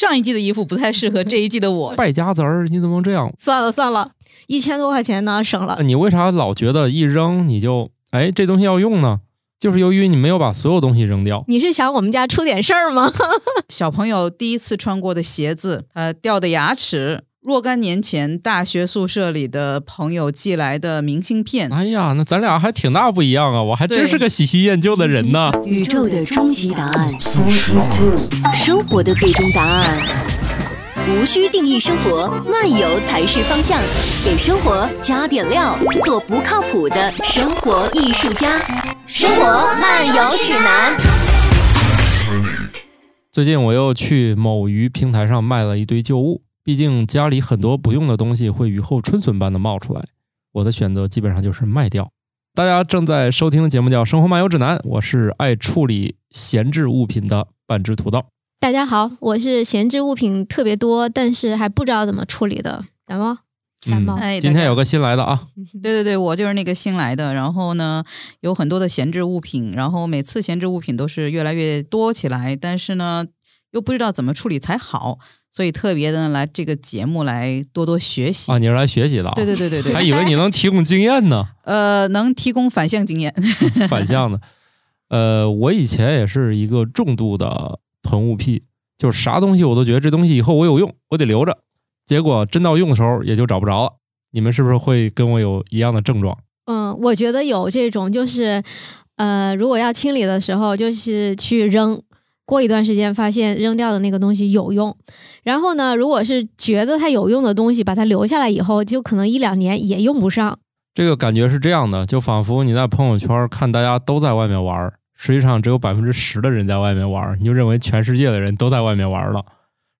上一季的衣服不太适合这一季的我。败家子儿，你怎么能这样？算了算了，一千多块钱呢，省了。你为啥老觉得一扔你就哎这东西要用呢？就是由于你没有把所有东西扔掉。你是想我们家出点事儿吗？小朋友第一次穿过的鞋子，呃，掉的牙齿，若干年前大学宿舍里的朋友寄来的明信片。哎呀，那咱俩还挺大不一样啊！我还真是个喜新厌旧的人呢。宇宙的终极答案，生活的最终答案。无需定义生活，漫游才是方向。给生活加点料，做不靠谱的生活艺术家。生活漫游指南。最近我又去某鱼平台上卖了一堆旧物，毕竟家里很多不用的东西会雨后春笋般的冒出来。我的选择基本上就是卖掉。大家正在收听的节目叫《生活漫游指南》，我是爱处理闲置物品的半只土豆。大家好，我是闲置物品特别多，但是还不知道怎么处理的感冒。感冒，哎，今天有个新来的啊，对对对，我就是那个新来的。然后呢，有很多的闲置物品，然后每次闲置物品都是越来越多起来，但是呢，又不知道怎么处理才好，所以特别的来这个节目来多多学习啊。你是来学习的？对对对对对，还以为你能提供经验呢。呃，能提供反向经验。反向的，呃，我以前也是一个重度的囤物癖，就是啥东西我都觉得这东西以后我有用，我得留着。结果真到用的时候也就找不着了。你们是不是会跟我有一样的症状？嗯，我觉得有这种，就是呃，如果要清理的时候，就是去扔，过一段时间发现扔掉的那个东西有用。然后呢，如果是觉得它有用的东西，把它留下来以后，就可能一两年也用不上。这个感觉是这样的，就仿佛你在朋友圈看大家都在外面玩，实际上只有百分之十的人在外面玩，你就认为全世界的人都在外面玩了。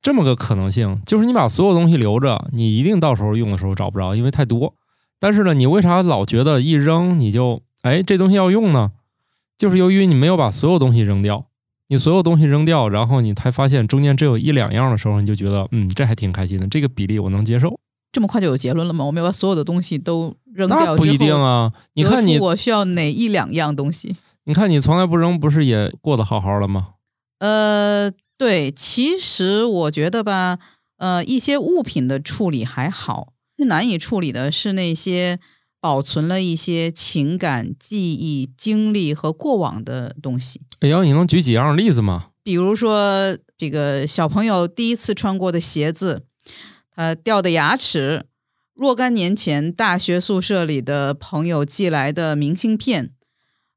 这么个可能性，就是你把所有东西留着，你一定到时候用的时候找不着，因为太多。但是呢，你为啥老觉得一扔你就哎这东西要用呢？就是由于你没有把所有东西扔掉，你所有东西扔掉，然后你才发现中间只有一两样的时候，你就觉得嗯这还挺开心的，这个比例我能接受。这么快就有结论了吗？我们要把所有的东西都扔掉，那不一定啊。你看你我需要哪一两样东西？你看你从来不扔，不是也过得好好的吗？呃。对，其实我觉得吧，呃，一些物品的处理还好，难以处理的是那些保存了一些情感、记忆、经历和过往的东西。哎呦，你能举几样例子吗？比如说，这个小朋友第一次穿过的鞋子，他掉的牙齿，若干年前大学宿舍里的朋友寄来的明信片。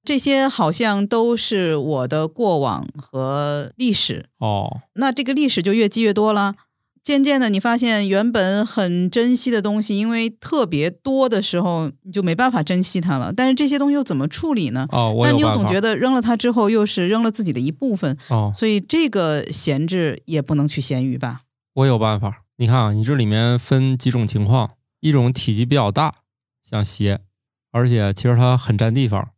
这些好像都是我的过往和历史哦，那这个历史就越积越多了。渐渐的，你发现原本很珍惜的东西，因为特别多的时候，你就没办法珍惜它了。但是这些东西又怎么处理呢？哦，但你又总觉得扔了它之后，又是扔了自己的一部分哦，所以这个闲置也不能去闲鱼吧？我有办法。你看啊，你这里面分几种情况：一种体积比较大，像鞋，而且其实它很占地方。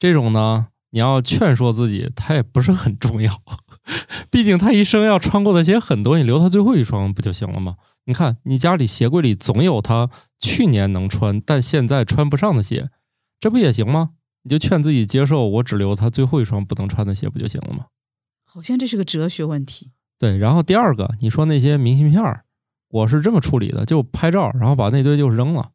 这种呢，你要劝说自己，它也不是很重要。毕竟他一生要穿过的鞋很多，你留他最后一双不就行了吗？你看，你家里鞋柜里总有他去年能穿但现在穿不上的鞋，这不也行吗？你就劝自己接受，我只留他最后一双不能穿的鞋不就行了吗？好像这是个哲学问题。对，然后第二个，你说那些明信片儿，我是这么处理的，就拍照，然后把那堆就扔了。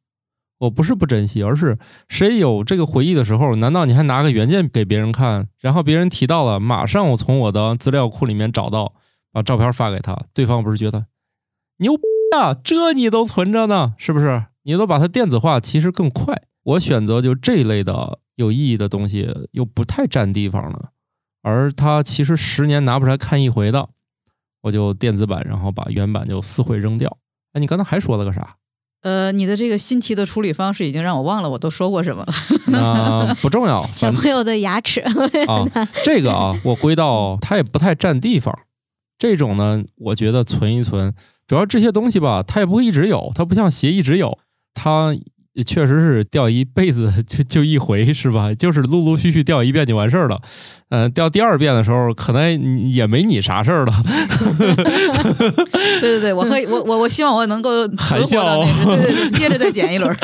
我不是不珍惜，而是谁有这个回忆的时候，难道你还拿个原件给别人看，然后别人提到了，马上我从我的资料库里面找到，把照片发给他，对方不是觉得牛逼啊？这你都存着呢，是不是？你都把它电子化，其实更快。我选择就这一类的有意义的东西，又不太占地方了，而它其实十年拿不出来看一回的，我就电子版，然后把原版就撕毁扔掉。哎，你刚才还说了个啥？呃，你的这个新奇的处理方式已经让我忘了我都说过什么了。那，不重要。小朋友的牙齿啊，这个啊，我归到它也不太占地方。这种呢，我觉得存一存，主要这些东西吧，它也不会一直有，它不像鞋一直有，它。确实是掉一辈子就就一回是吧？就是陆陆续续掉一遍就完事儿了。嗯，掉第二遍的时候可能也没你啥事儿了。对对对，我 和我我我希望我能够含笑，对对对，接着再捡一轮。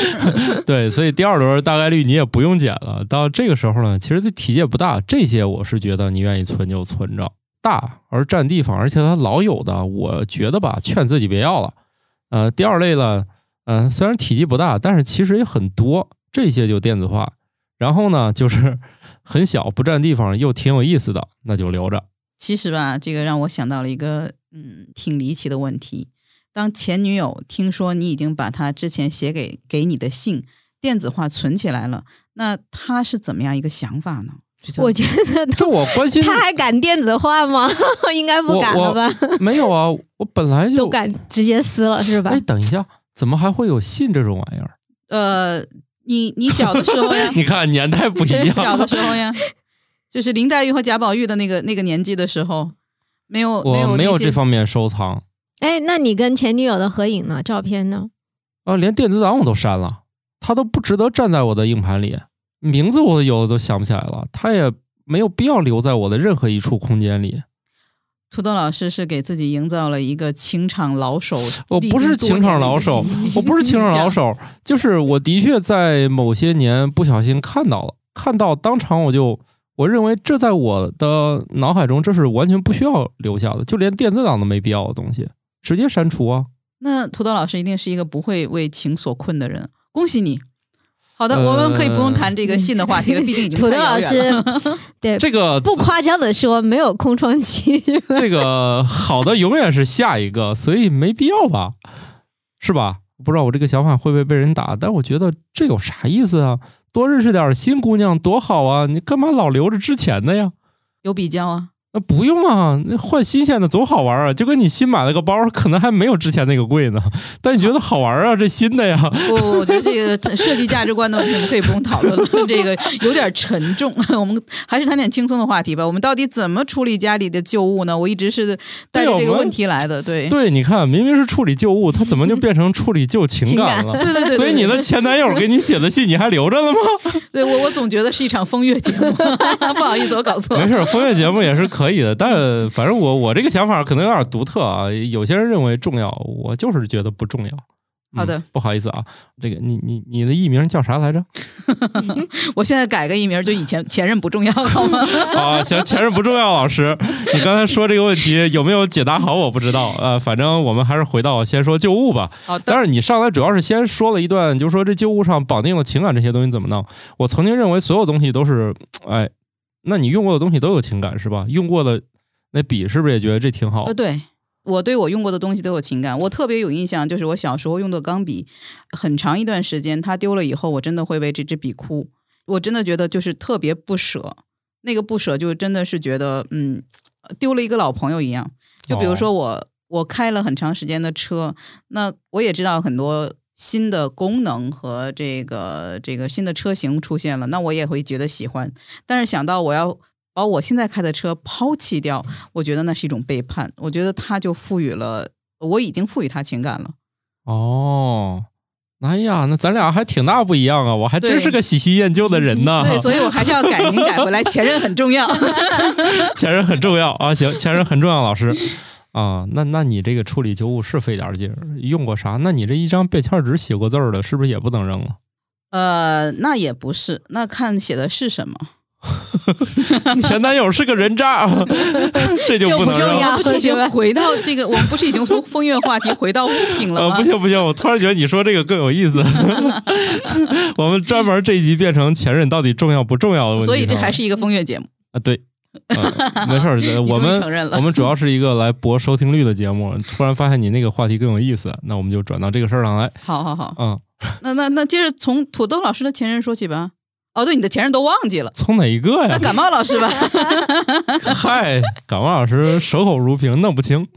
对，所以第二轮大概率你也不用捡了。到这个时候呢，其实这体积也不大。这些我是觉得你愿意存就存着。大而占地方，而且它老有的，我觉得吧，劝自己别要了。呃，第二类呢，嗯、虽然体积不大，但是其实也很多，这些就电子化。然后呢，就是 很小，不占地方，又挺有意思的，那就留着。其实吧，这个让我想到了一个嗯挺离奇的问题。当前女友听说你已经把她之前写给给你的信电子化存起来了，那她是怎么样一个想法呢？我觉得这我关心他还敢电子化吗？应该不敢了吧？没有啊，我本来就都敢直接撕了是吧哎，？等一下，怎么还会有信这种玩意儿？呃，你你小的时候呀，你看年代不一样，小的时候呀，就是林黛玉和贾宝玉的那个那个年纪的时候，没有没我没有这方面收藏哎，那你跟前女友的合影呢？照片呢？啊，连电子档我都删了，它都不值得站在我的硬盘里，名字我有的都想不起来了，它也没有必要留在我的任何一处空间里。土豆老师是给自己营造了一个情场老手，我不是情场老手，我不是情场老手。就是我的确在某些年不小心看到了，看到当场我就我认为这在我的脑海中这是完全不需要留下的，就连电子档都没必要的东西，直接删除啊。那土豆老师一定是一个不会为情所困的人，恭喜你。好的，呃我们可以不用谈这个信的话题了，毕竟已经土豆老师，对，这个不夸张的说，没有空窗期。这个好的永远是下一个，所以没必要吧，是吧？不知道我这个想法会不会被人打，但我觉得这有啥意思啊？多认识点新姑娘多好啊！你干嘛老留着之前的呀？有比较啊。那不用啊，那换新鲜的总好玩啊！就跟你新买了个包，可能还没有之前那个贵呢，但你觉得好玩啊？这新的呀，不，我觉得这个设计价值观的问题，我们可以不用讨论了，这个有点沉重。我们还是谈点轻松的话题吧。我们到底怎么处理家里的旧物呢？我一直是带着这个问题来的。对，对，你看，明明是处理旧物，它怎么就变成处理旧情感了？对对对对所以你的前男友给你写的信，你还留着了吗？对我我总觉得是一场风月节目，不好意思，我搞错了。没事，风月节目也是可以的，但反正我我这个想法可能有点独特啊。有些人认为重要，我就是觉得不重要。好的嗯不好意思啊，这个你你你的艺名叫啥来着？我现在改个艺名，就以前前任不重要，好吗？啊，行，前任不重要，老师，你刚才说这个问题有没有解答好？我不知道，呃，反正我们还是回到先说旧物吧。好的，但是你上来主要是先说了一段，就是说这旧物上绑定了情感这些东西怎么弄？我曾经认为所有东西都是，哎，那你用过的东西都有情感是吧？用过的那笔是不是也觉得这挺好呃，？对我对我用过的东西都有情感，我特别有印象，就是我小时候用的钢笔，很长一段时间它丢了以后，我真的会为这支笔哭，我真的觉得就是特别不舍，那个不舍就真的是觉得嗯，丢了一个老朋友一样。就比如说我、我开了很长时间的车，那我也知道很多。新的功能和这个这个新的车型出现了，那我也会觉得喜欢。但是想到我要把我现在开的车抛弃掉，我觉得那是一种背叛。我觉得他就赋予了，我已经赋予他情感了。哦，哎呀，那咱俩还挺大不一样啊！我还真是个喜新厌旧的人呢。对，所以我还是要改名改回来，前任很重要。前任很重要啊，行，前任很重要，老师啊，那那你这个处理旧物是费点劲儿，用过啥？那你这一张便签纸写过字儿的，是不是也不能扔了？呃，那也不是，那看写的是什么。前男友是个人渣，这就不能扔了。就不重要我们不是已经回到这个，我们不是已经从风月话题回到物品了吗呃，不行不行，我突然觉得你说这个更有意思。我们专门这一集变成前任到底重要不重要的问题，所以这还是一个风月节目。啊对，呃 没事儿，呃我们我们主要是一个来博收听率的节目。突然发现你那个话题更有意思，那我们就转到这个事儿上来。好好好，嗯，那那那接着从土豆老师的前任说起吧。哦，对，你的前任都忘记了。从哪一个呀那？感冒老师吧，嗨，感冒老师守口如瓶，弄不清。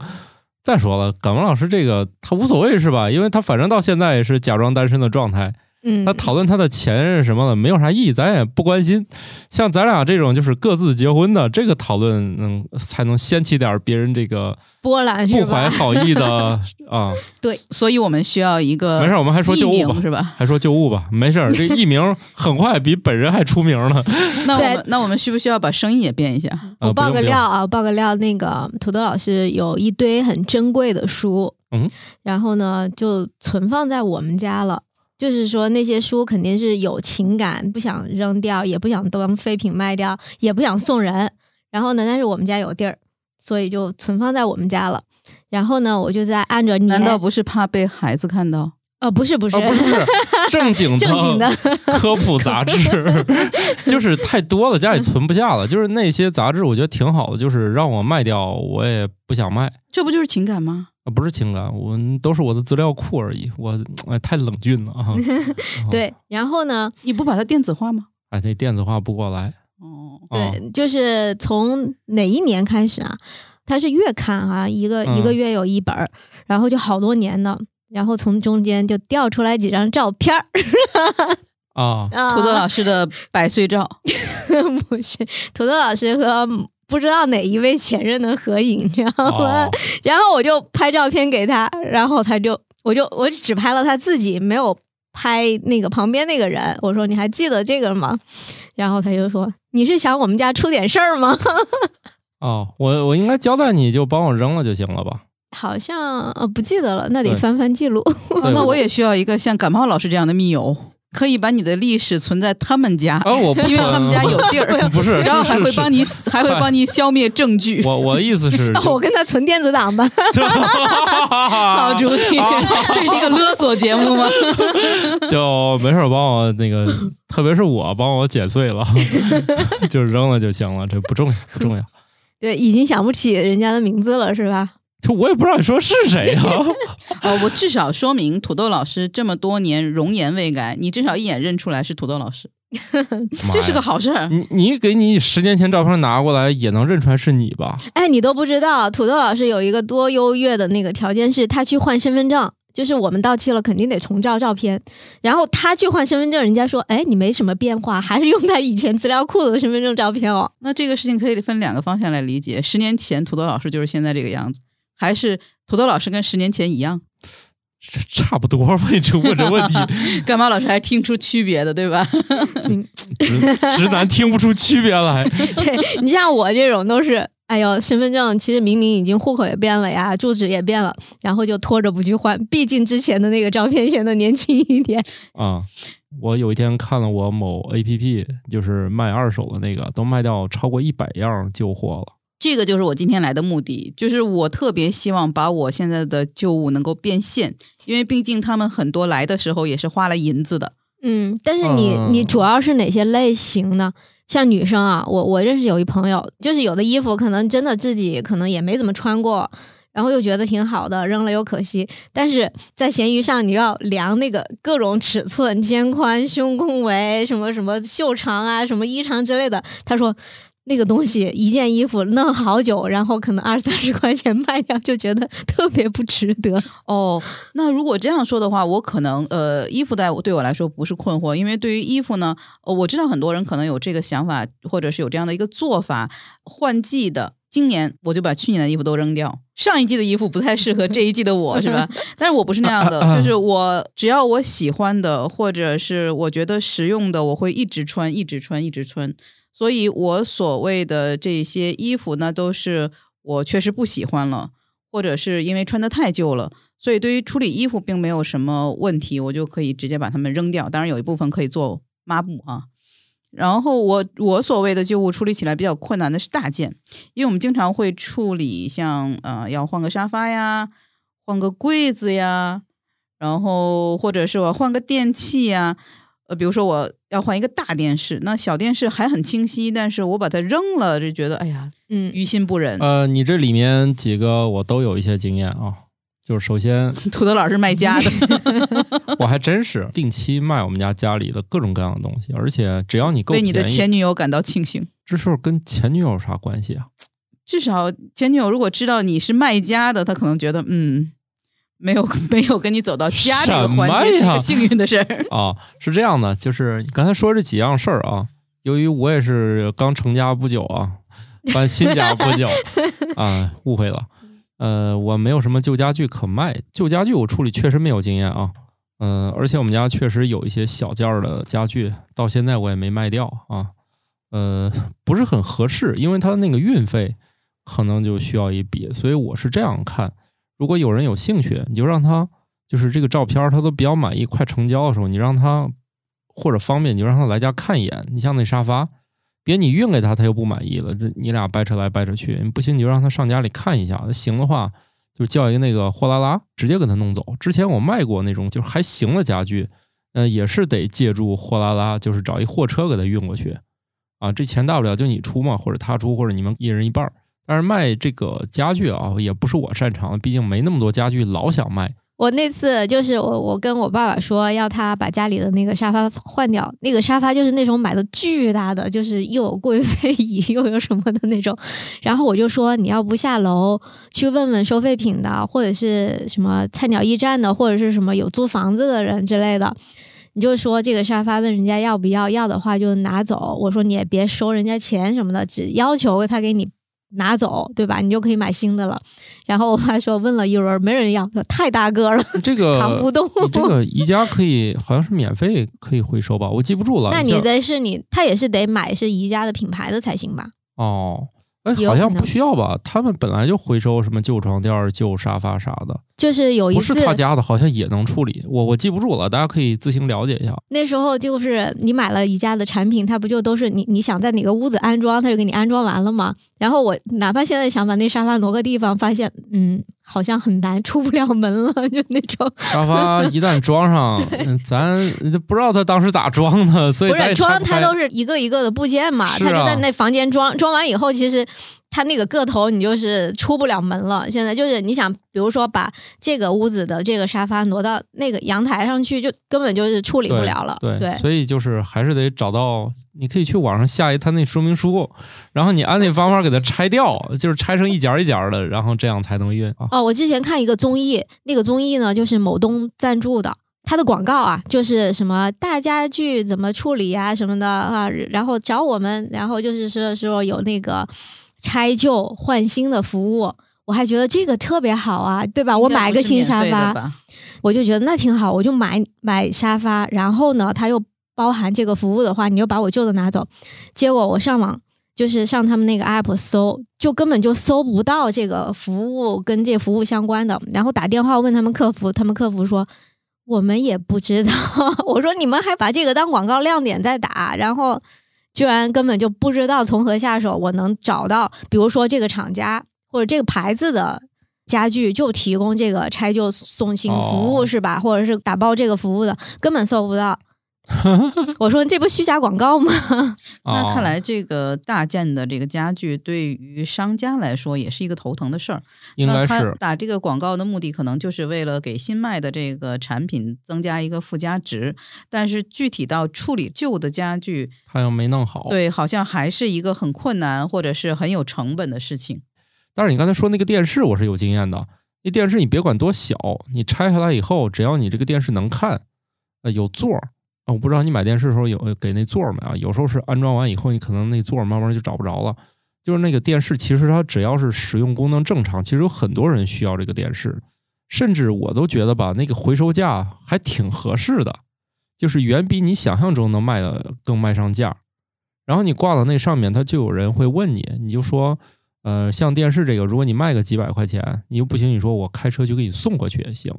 再说了，感冒老师这个他无所谓是吧？因为他反正到现在也是假装单身的状态，嗯他，讨论他的前任什么的没有啥意义，咱也不关心。像咱俩这种就是各自结婚的，这个讨论嗯才能掀起点别人这个波澜不？怀好意的 啊。对，所以我们需要一个没事，我们还说旧物吧，是吧？还说旧物吧，没事。这艺名很快比本人还出名了。那我们那我们需不需要把声音也变一下？呃我爆个料啊，我爆个料，那个土豆老师有一堆很珍贵的书，嗯，然后呢就存放在我们家了。就是说那些书肯定是有情感，不想扔掉，也不想当废品卖掉，也不想送人。然后呢，但是我们家有地儿，所以就存放在我们家了。然后呢，我就在按着你，难道不是怕被孩子看到？呃，不是不是，啊，不是正经正经的 科普杂志，就是太多了，家里存不下了。就是那些杂志，我觉得挺好的，就是让我卖掉，我也不想卖。这不就是情感吗？啊，不是情感，我都是我的资料库而已。我哎，太冷峻了啊！对，然后呢，你不把它电子化吗？哎，那电子化不过来。哦，啊对，就是从哪一年开始啊？它是月刊啊，一个、嗯一个月有一本儿，然后就好多年呢。然后从中间就调出来几张照片儿，啊，啊土豆老师的百岁照，不是土豆老师和不知道哪一位前任的合影，你知道吗？哦然后我就拍照片给他，然后他就我就我只拍了他自己，没有拍那个旁边那个人。我说你还记得这个吗？然后他就说你是想我们家出点事儿吗？哦，我我应该交代你就帮我扔了就行了吧？好像呃不记得了，那得翻翻记录。那我也需要一个像感冒老师这样的密友，可以把你的历史存在他们家，啊，我不 因为他们家有地儿，不是，然后还会帮你，还会帮你消灭证据。我我的意思是，那我跟他存电子档吧。好好主意，这是一个勒索节目吗？就没事儿帮我那个，特别是我帮我剪碎了，就扔了就行了，这不重要不重要。对，已经想不起人家的名字了，是吧？就我也不知道你说是谁啊？哦，我至少说明土豆老师这么多年容颜未改，你至少一眼认出来是土豆老师，这是个好事儿。你你给你十年前照片拿过来，也能认出来是你吧？哎，你都不知道，土豆老师有一个多优越的那个条件是，他去换身份证，就是我们到期了肯定得重照照片，然后他去换身份证，人家说，哎，你没什么变化，还是用他以前资料库的身份证照片哦。那这个事情可以分两个方向来理解：十年前土豆老师就是现在这个样子，还是土豆老师跟十年前一样？差不多吧？你这问这问题，干嘛老师还听出区别的，对吧？直直男听不出区别来。对你像我这种都是，哎呦，身份证其实明明已经户口也变了呀，住址也变了，然后就拖着不去换，毕竟之前的那个照片显得年轻一点。啊、我有一天看了我某 A P P，就是卖二手的那个，都卖掉超过一百样旧货了。这个就是我今天来的目的，就是我特别希望把我现在的旧物能够变现，因为毕竟他们很多来的时候也是花了银子的。嗯，但是你、嗯你主要是哪些类型呢？像女生啊，我我认识有一朋友，就是有的衣服可能真的自己可能也没怎么穿过，然后又觉得挺好的，扔了又可惜。但是在闲鱼上你要量那个各种尺寸、肩宽、胸宫围、什么什么袖长啊、什么衣长之类的，他说。那个东西 一件衣服弄好久，然后可能二三十块钱卖掉，就觉得特别不值得。哦，那如果这样说的话，我可能呃，衣服带我对我来说不是困惑，因为对于衣服呢，呃，我知道很多人可能有这个想法，或者是有这样的一个做法，换季的。今年我就把去年的衣服都扔掉，上一季的衣服不太适合这一季的我，是吧？但是我不是那样的，就是我只要我喜欢的，或者是我觉得实用的，我会一直穿，一直穿，一直穿。所以我所谓的这些衣服呢，都是我确实不喜欢了，或者是因为穿的太旧了，所以对于处理衣服并没有什么问题，我就可以直接把它们扔掉。当然有一部分可以做抹布啊。然后我我所谓的旧物处理起来比较困难的是大件，因为我们经常会处理像呃要换个沙发呀，换个柜子呀，然后或者是我换个电器呀，呃，比如说我要换一个大电视，那小电视还很清晰，但是我把它扔了，就觉得哎呀嗯，于心不忍。呃，你这里面几个我都有一些经验啊。就是首先，土豆老师卖家的，我还真是定期卖我们家家里的各种各样的东西，而且只要你够为你的前女友感到庆幸。这事儿跟前女友有啥关系啊？至少前女友如果知道你是卖家的，她可能觉得嗯，没有 没有跟你走到家这个环节幸运的事儿。啊，是这样的，就是你刚才说这几样事儿啊，由于我也是刚成家不久啊，搬新家不久 啊，误会了。呃，我没有什么旧家具可卖，旧家具我处理确实没有经验啊。嗯、而且我们家确实有一些小件儿的家具，到现在我也没卖掉啊。呃，不是很合适，因为它那个运费可能就需要一笔，所以我是这样看：如果有人有兴趣，你就让他就是这个照片他都比较满意，快成交的时候，你让他或者方便，你就让他来家看一眼。你像那沙发，别你运给他，他又不满意了，这你俩掰扯来掰扯去，不行你就让他上家里看一下，行的话就叫一个那个货拉拉直接给他弄走。之前我卖过那种就是还行的家具，呃，也是得借助货拉拉，就是找一货车给他运过去。啊，这钱大不了就你出嘛，或者他出，或者你们一人一半儿。但是卖这个家具啊，也不是我擅长，毕竟没那么多家具，老想卖。我那次就是我，我跟我爸爸说要他把家里的那个沙发换掉，那个沙发就是那种买的巨大的，就是又有贵妃椅 又有什么的那种。然后我就说你要不下楼去问问收废品的，或者是什么菜鸟驿站的，或者是什么有租房子的人之类的，你就说这个沙发问人家要不要，要的话就拿走。我说你也别收人家钱什么的，只要求他给你。拿走，对吧？你就可以买新的了。然后我爸说问了一轮，没人要，太大个了，这个扛不动。这个宜家可以，好像是免费可以回收吧？我记不住了。那你得是你，他也是得买是宜家的品牌的才行吧？哦。哎，好像不需要吧？他们本来就回收什么旧床垫、旧沙发啥的，就是有一次不是他家的，好像也能处理。我我记不住了，大家可以自行了解一下。那时候就是你买了宜家的产品，它不就都是你你想在哪个屋子安装，他就给你安装完了吗？然后我哪怕现在想把那沙发挪个地方，发现嗯。好像很难出不了门了，就那种沙发一旦装上，咱不知道他当时咋装的，所以不是装它都是一个一个的部件嘛，他就在那房间装，装完以后其实。它那个个头，你就是出不了门了。现在就是你想，比如说把这个屋子的这个沙发挪到那个阳台上去，就根本就是处理不了了。对，所以就是还是得找到，你可以去网上下一他那说明书，然后你按那方法给它拆掉，就是拆成一节一节的，然后这样才能运啊。哦，我之前看一个综艺，那个综艺呢就是某东赞助的，它的广告啊就是什么大家具怎么处理啊什么的啊，然后找我们，然后就是说说有那个。拆旧换新的服务，我还觉得这个特别好啊，对吧？我买个新沙发，我就觉得那挺好，我就买买沙发。然后呢，它又包含这个服务的话，你就把我旧的拿走。结果我上网就是上他们那个 app 搜，就根本就搜不到这个服务跟这服务相关的。然后打电话问他们客服，他们客服说我们也不知道。我说你们还把这个当广告亮点在打，然后。居然根本就不知道从何下手，我能找到，比如说这个厂家或者这个牌子的家具就提供这个拆旧送新服务是吧？或者是打包这个服务的，根本搜不到。我说这不虚假广告吗？那看来这个大件的这个家具对于商家来说也是一个头疼的事儿。应该是打这个广告的目的，可能就是为了给新卖的这个产品增加一个附加值。但是具体到处理旧的家具，他又没弄好，对，好像还是一个很困难或者是很有成本的事情。但是你刚才说那个电视，我是有经验的。那电视你别管多小，你拆下来以后，只要你这个电视能看，呃，有座儿。啊，我不知道你买电视的时候有给那座没啊？有时候是安装完以后，你可能那座慢慢就找不着了。就是那个电视，其实它只要是使用功能正常，其实有很多人需要这个电视。甚至我都觉得吧，那个回收价还挺合适的，就是远比你想象中能卖的更卖上价。然后你挂到那上面，他就有人会问你，你就说，呃，像电视这个，如果你卖个几百块钱，你又不行，你说我开车就给你送过去也行。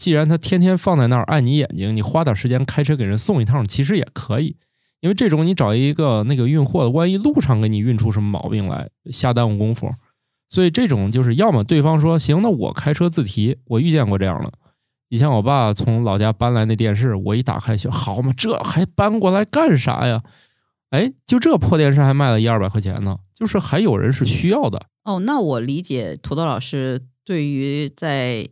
既然他天天放在那儿碍你眼睛，你花点时间开车给人送一趟，其实也可以。因为这种你找一个那个运货的，万一路上给你运出什么毛病来，瞎耽误功夫。所以这种就是要么对方说行，那我开车自提。我遇见过这样的，以前我爸从老家搬来那电视，我一打开就好嘛，这还搬过来干啥呀？哎，就这破电视还卖了一二百块钱呢，就是还有人是需要的。哦，那我理解土豆老师对于在。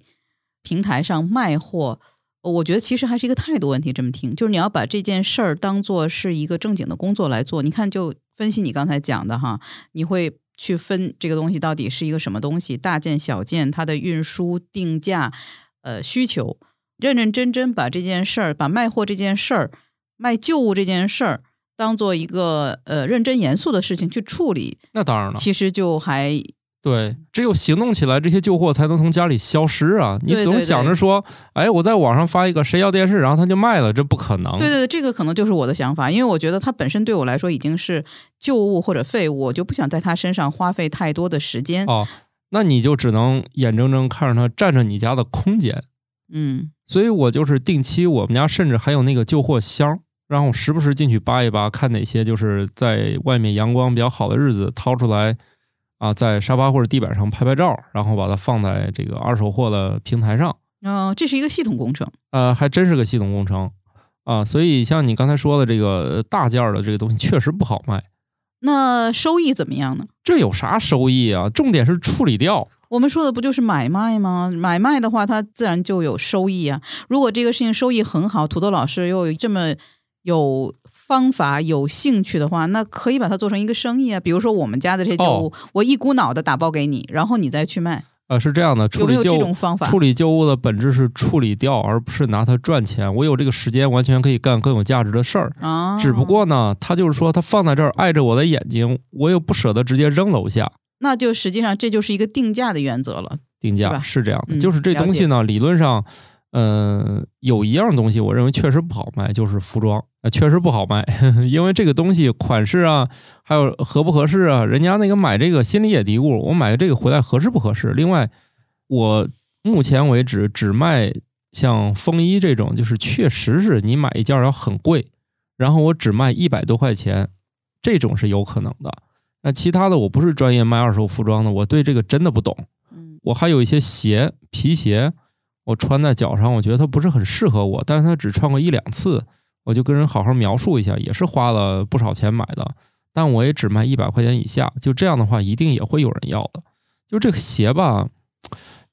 平台上卖货，我觉得其实还是一个态度问题。这么听，就是你要把这件事儿当做是一个正经的工作来做。你看，就分析你刚才讲的哈，你会去分这个东西到底是一个什么东西，大件、小件，它的运输、定价、呃需求，认认真真把这件事儿，把卖货这件事儿、卖旧物这件事儿，当做一个呃认真严肃的事情去处理。那当然了，其实就还。对，只有行动起来，这些旧货才能从家里消失啊！你总想着说，哎，我在网上发一个谁要电视，然后他就卖了，这不可能。对对对，这个可能就是我的想法，因为我觉得它本身对我来说已经是旧物或者废物，我就不想在它身上花费太多的时间。哦，那你就只能眼睁睁看着它占着你家的空间。嗯，所以我就是定期，我们家甚至还有那个旧货箱，然后时不时进去扒一扒，看哪些就是在外面阳光比较好的日子掏出来啊，在沙发或者地板上拍拍照，然后把它放在这个二手货的平台上。哦，这是一个系统工程。呃，还真是个系统工程啊。所以像你刚才说的这个大件儿的这个东西，确实不好卖。那收益怎么样呢？这有啥收益啊？重点是处理掉。我们说的不就是买卖吗？买卖的话，它自然就有收益啊。如果这个事情收益很好，土豆老师又有这么有方法、有兴趣的话，那可以把它做成一个生意啊。比如说我们家的这些旧物，我一股脑的打包给你，然后你再去卖。呃，是这样的，处理旧？处理旧物的本质是处理掉，而不是拿它赚钱。我有这个时间，完全可以干更有价值的事儿。啊，只不过呢，它就是说，它放在这儿碍着我的眼睛，我又不舍得直接扔楼下。那就实际上这就是一个定价的原则了。定价是这样的，嗯就是这东西呢，理论上，呃，有一样东西我认为确实不好卖，就是服装，呃、确实不好卖，因为这个东西款式啊，还有合不合适啊，人家那个买这个心里也嘀咕，我买这个回来合适不合适？另外，我目前为止只卖像风衣这种，就是确实是你买一件要很贵，然后我只卖一百多块钱，这种是有可能的。那其他的我不是专业卖二手服装的，我对这个真的不懂。嗯我还有一些鞋，皮鞋，我穿在脚上，我觉得它不是很适合我，但是它只穿过一两次，我就跟人好好描述一下，也是花了不少钱买的，但我也只卖一百块钱以下，就这样的话，一定也会有人要的。就这个鞋吧，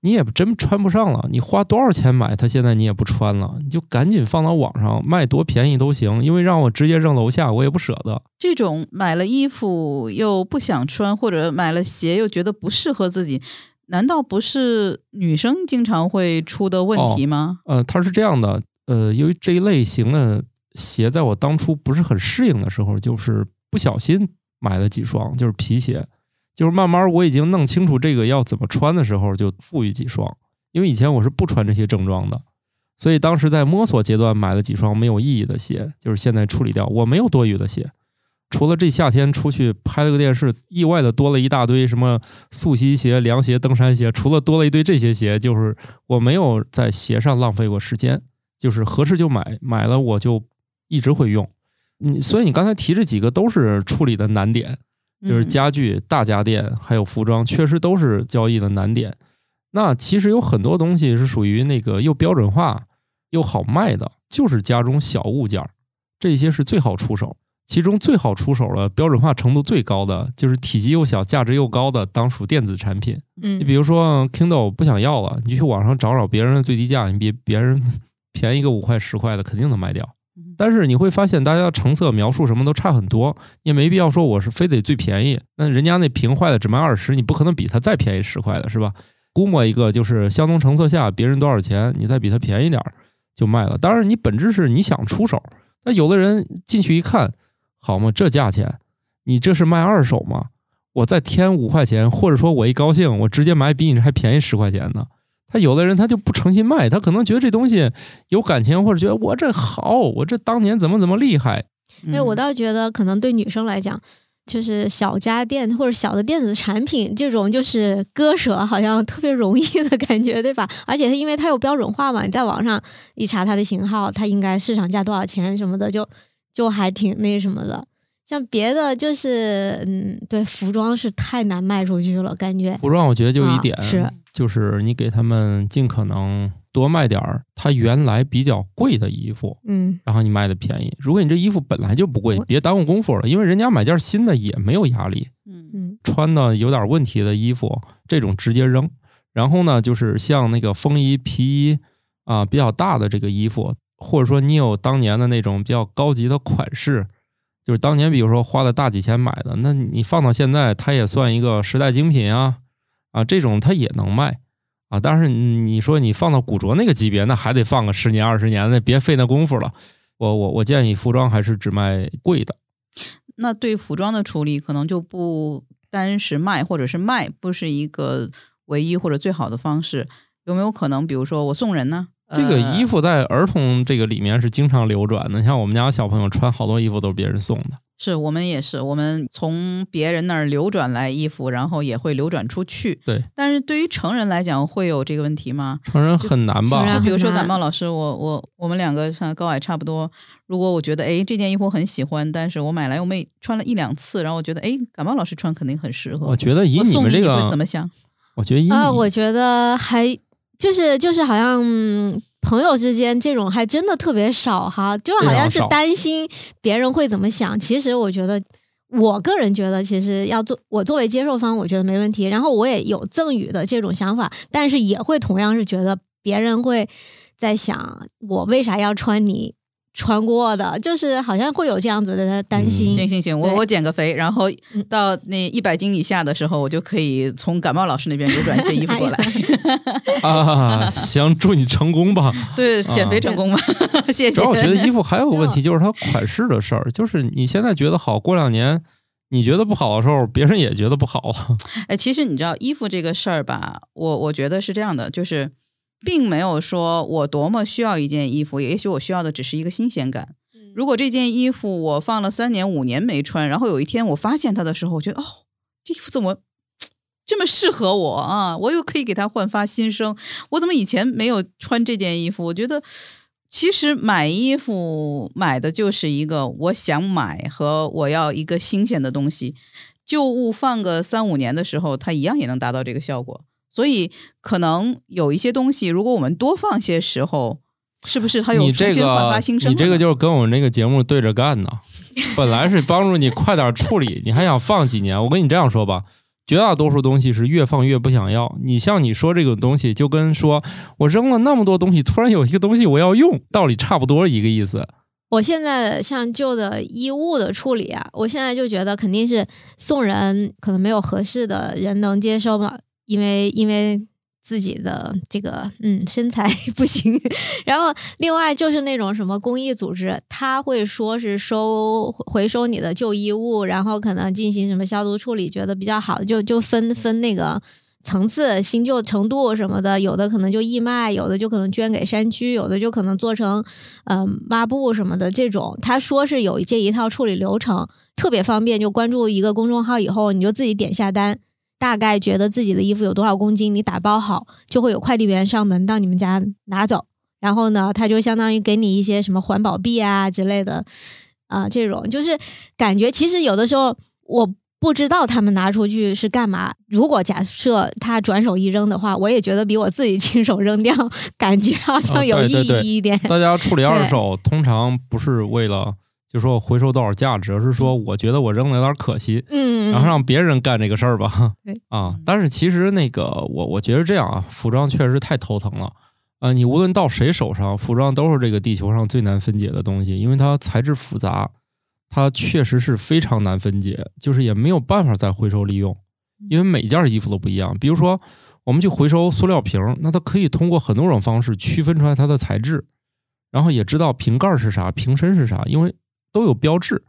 你也真穿不上了，你花多少钱买，它现在你也不穿了，你就赶紧放到网上卖，多便宜都行，因为让我直接扔楼下，我也不舍得。这种买了衣服又不想穿，或者买了鞋又觉得不适合自己，难道不是女生经常会出的问题吗？呃，它是这样的，呃，由于这一类型的鞋，在我当初不是很适应的时候，就是不小心买了几双，就是皮鞋，就是慢慢我已经弄清楚这个要怎么穿的时候，就富裕几双。因为以前我是不穿这些正装的，所以当时在摸索阶段买了几双没有意义的鞋，就是现在处理掉，我没有多余的鞋。除了这夏天出去拍了个电视，意外的多了一大堆什么速吸鞋、凉鞋、登山鞋，除了多了一堆这些鞋，就是我没有在鞋上浪费过时间，就是合适就买，买了我就一直会用。你所以你刚才提这几个都是处理的难点，就是嗯家具、大家电还有服装，确实都是交易的难点。那其实有很多东西是属于那个又标准化又好卖的，就是家中小物件儿，这些是最好出手。其中最好出手的、标准化程度最高的，就是体积又小、价值又高的，当属电子产品。嗯你比如说 Kindle 不想要了，你就去网上找找别人的最低价，你比别人便宜个五块十块的，肯定能卖掉嗯。但是你会发现，大家的成色描述什么都差很多，你也没必要说我是非得最便宜。那人家那屏坏了只卖二十，你不可能比他再便宜十块的，是吧？估摸一个就是相同成色下别人多少钱，你再比他便宜点儿就卖了。当然，你本质是你想出手，那有的人进去一看，好吗，这价钱，你这是卖二手吗？我再添五块钱，或者说我一高兴，我直接买比你这还便宜十块钱呢。他有的人他就不诚心卖，他可能觉得这东西有感情，或者觉得我这好，我这当年怎么怎么厉害。哎，我嗯倒觉得可能对女生来讲，就是小家电或者小的电子产品这种，就是割舍好像特别容易的感觉，对吧？而且它因为它有标准化嘛，你在网上一查它的型号，它应该市场价多少钱什么的，就就还挺那什么的。像别的就是，嗯，对，服装是太难卖出去了，感觉。服装我觉得就一啊点、是就是你给他们尽可能多卖点儿他原来比较贵的衣服，嗯然后你卖的便宜。如果你这衣服本来就不贵，别耽误功夫了，因为人家买件新的也没有压力。嗯嗯穿的有点问题的衣服，这种直接扔。然后呢，就是像那个风衣、皮衣啊，比较大的这个衣服，或者说你有当年的那种比较高级的款式，就是当年比如说花了大几千买的，那你放到现在，它也算一个时代精品啊啊，这种它也能卖啊。但是你说你放到古着那个级别，那还得放个十年二十年，那别费那功夫了。我我我建议服装还是只卖贵的。那对服装的处理可能就不单是卖或者是卖，不是一个唯一或者最好的方式。有没有可能，比如说我送人呢？这个衣服，在儿童这个里面是经常流转的，像我们家小朋友穿好多衣服都是别人送的。是我们也是，我们从别人那儿流转来衣服，然后也会流转出去。对，但是对于成人来讲，会有这个问题吗？成人很难吧？就比如说感冒老师，我我我们两个像高矮差不多。如果我觉得哎这件衣服我很喜欢，但是我买来我没穿了一两次，然后我觉得哎感冒老师穿肯定很适合。我觉得以你你们这个会怎么想？我觉得啊，我觉得还就是就是好像、嗯朋友之间这种还真的特别少哈，就好像是担心别人会怎么想。其实我觉得，我个人觉得，其实要做我作为接受方，我觉得没问题。然后我也有赠予的这种想法，但是也会同样是觉得别人会在想，我为啥要穿你穿过的，就是好像会有这样子的担心。行行行，我我减个肥，然后嗯到那一百斤以下的时候，我就可以从感冒老师那边流转一些衣服过来。啊，行，祝你成功吧。对，减肥啊成功吧，谢谢。主要我觉得衣服还有个问题，就是它款式的事儿，就是你现在觉得好，过两年你觉得不好的时候，别人也觉得不好了。哎，其实你知道衣服这个事儿吧，我我觉得是这样的，就是并没有说我多么需要一件衣服，也许我需要的只是一个新鲜感。如果这件衣服我放了三年五年没穿，然后有一天我发现它的时候，我觉得哦，这衣服怎么 这么适合我啊？我又可以给它焕发新生。我怎么以前没有穿这件衣服？我觉得其实买衣服买的就是一个我想买和我要一个新鲜的东西。旧物放个三五年的时候，它一样也能达到这个效果。所以可能有一些东西，如果我们多放些时候，是不是它有你这重新焕发个？你这个就是跟我们这个节目对着干呢。本来是帮助你快点处理，你还想放几年？我跟你这样说吧，绝大多数东西是越放越不想要。你像你说这个东西，就跟说我扔了那么多东西，突然有一个东西我要用，道理差不多一个意思。我现在像旧的衣物的处理啊，我现在就觉得肯定是送人，可能没有合适的人能接收嘛，因为因为自己的这个嗯身材 不行，然后另外就是那种什么公益组织，他会说是收回收你的旧衣物，然后可能进行什么消毒处理，觉得比较好就就分分那个。层次、新旧程度什么的，有的可能就义卖，有的就可能捐给山区，有的就可能做成嗯、抹布什么的这种。他说是有这一套处理流程，特别方便。就关注一个公众号以后，你就自己点下单，大概觉得自己的衣服有多少公斤，你打包好，就会有快递员上门到你们家拿走。然后呢，他就相当于给你一些什么环保币啊之类的啊、这种就是感觉其实有的时候我。不知道他们拿出去是干嘛。如果假设他转手一扔的话，我也觉得比我自己亲手扔掉感觉好像有意义一点。大家处理二手通常不是为了就说我回收多少价值，而是说我觉得我扔了有点可惜，嗯，然后让别人干这个事儿吧。对 啊，但是其实那个我我觉得这样啊，服装确实太头疼了。啊，你无论到谁手上，服装都是这个地球上最难分解的东西，因为它材质复杂，它确实是非常难分解，就是也没有办法再回收利用，因为每件衣服都不一样。比如说，我们去回收塑料瓶儿，那它可以通过很多种方式区分出来它的材质，然后也知道瓶盖是啥，瓶身是啥，因为都有标志。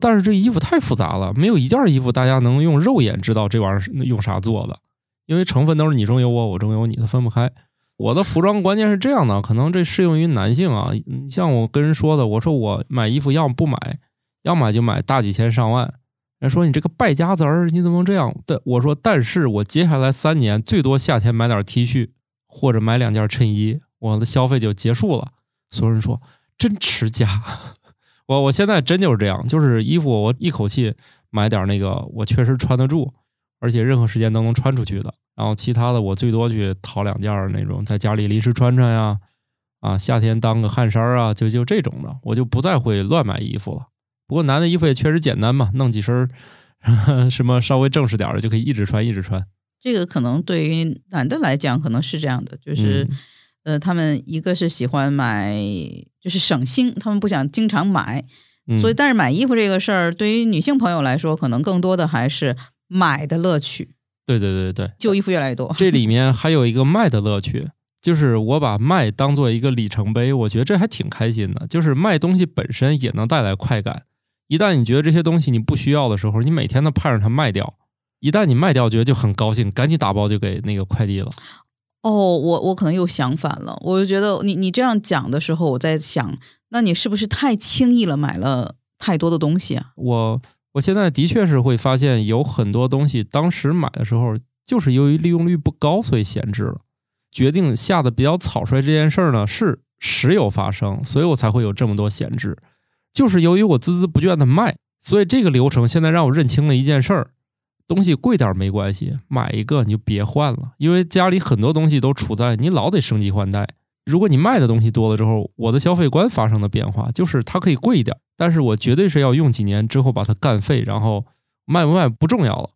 但是这衣服太复杂了，没有一件衣服大家能用肉眼知道这玩意儿是用啥做的，因为成分都是你中有我，我中有你，它分不开。我的服装关键是这样的，可能这适用于男性啊。你像我跟人说的，我说我买衣服要么不买，要买就买大几千上万。人说你这个败家子儿，你怎么能这样？但我说，但是我接下来三年最多夏天买点 T 恤或者买两件衬衣，我的消费就结束了。所有人说真持家，我我现在真就是这样，就是衣服我一口气买点那个我确实穿得住，而且任何时间都能穿出去的。然后其他的我最多去淘两件儿那种在家里临时穿穿呀，啊夏天当个汗衫儿啊，就就这种的，我就不再会乱买衣服了。不过男的衣服也确实简单嘛，弄几身儿 什么稍微正式点儿的就可以一直穿一直穿。这个可能对于男的来讲，可能是这样的，就是、嗯呃，他们一个是喜欢买，就是省心，他们不想经常买，嗯所以但是买衣服这个事儿，对于女性朋友来说，可能更多的还是买的乐趣，对对对对，旧衣服越来越多。这里面还有一个卖的乐趣，就是我把卖当做一个里程碑，我觉得这还挺开心的。就是卖东西本身也能带来快感。一旦你觉得这些东西你不需要的时候，你每天都盼着它卖掉。一旦你卖掉，觉得就很高兴，赶紧打包就给那个快递了。哦，我我可能又想反了，我就觉得你你这样讲的时候，我在想，那你是不是太轻易了买了太多的东西啊。我我现在的确是会发现有很多东西，当时买的时候就是由于利用率不高，所以闲置了。决定下的比较草率这件事儿呢，是时有发生，所以我才会有这么多闲置。就是由于我孜孜不倦的卖，所以这个流程现在让我认清了一件事儿：东西贵点没关系，买一个你就别换了，因为家里很多东西都处在你老得升级换代。如果你卖的东西多了之后，我的消费观发生的变化就是它可以贵一点，但是我绝对是要用几年之后把它干废，然后卖不卖不重要了。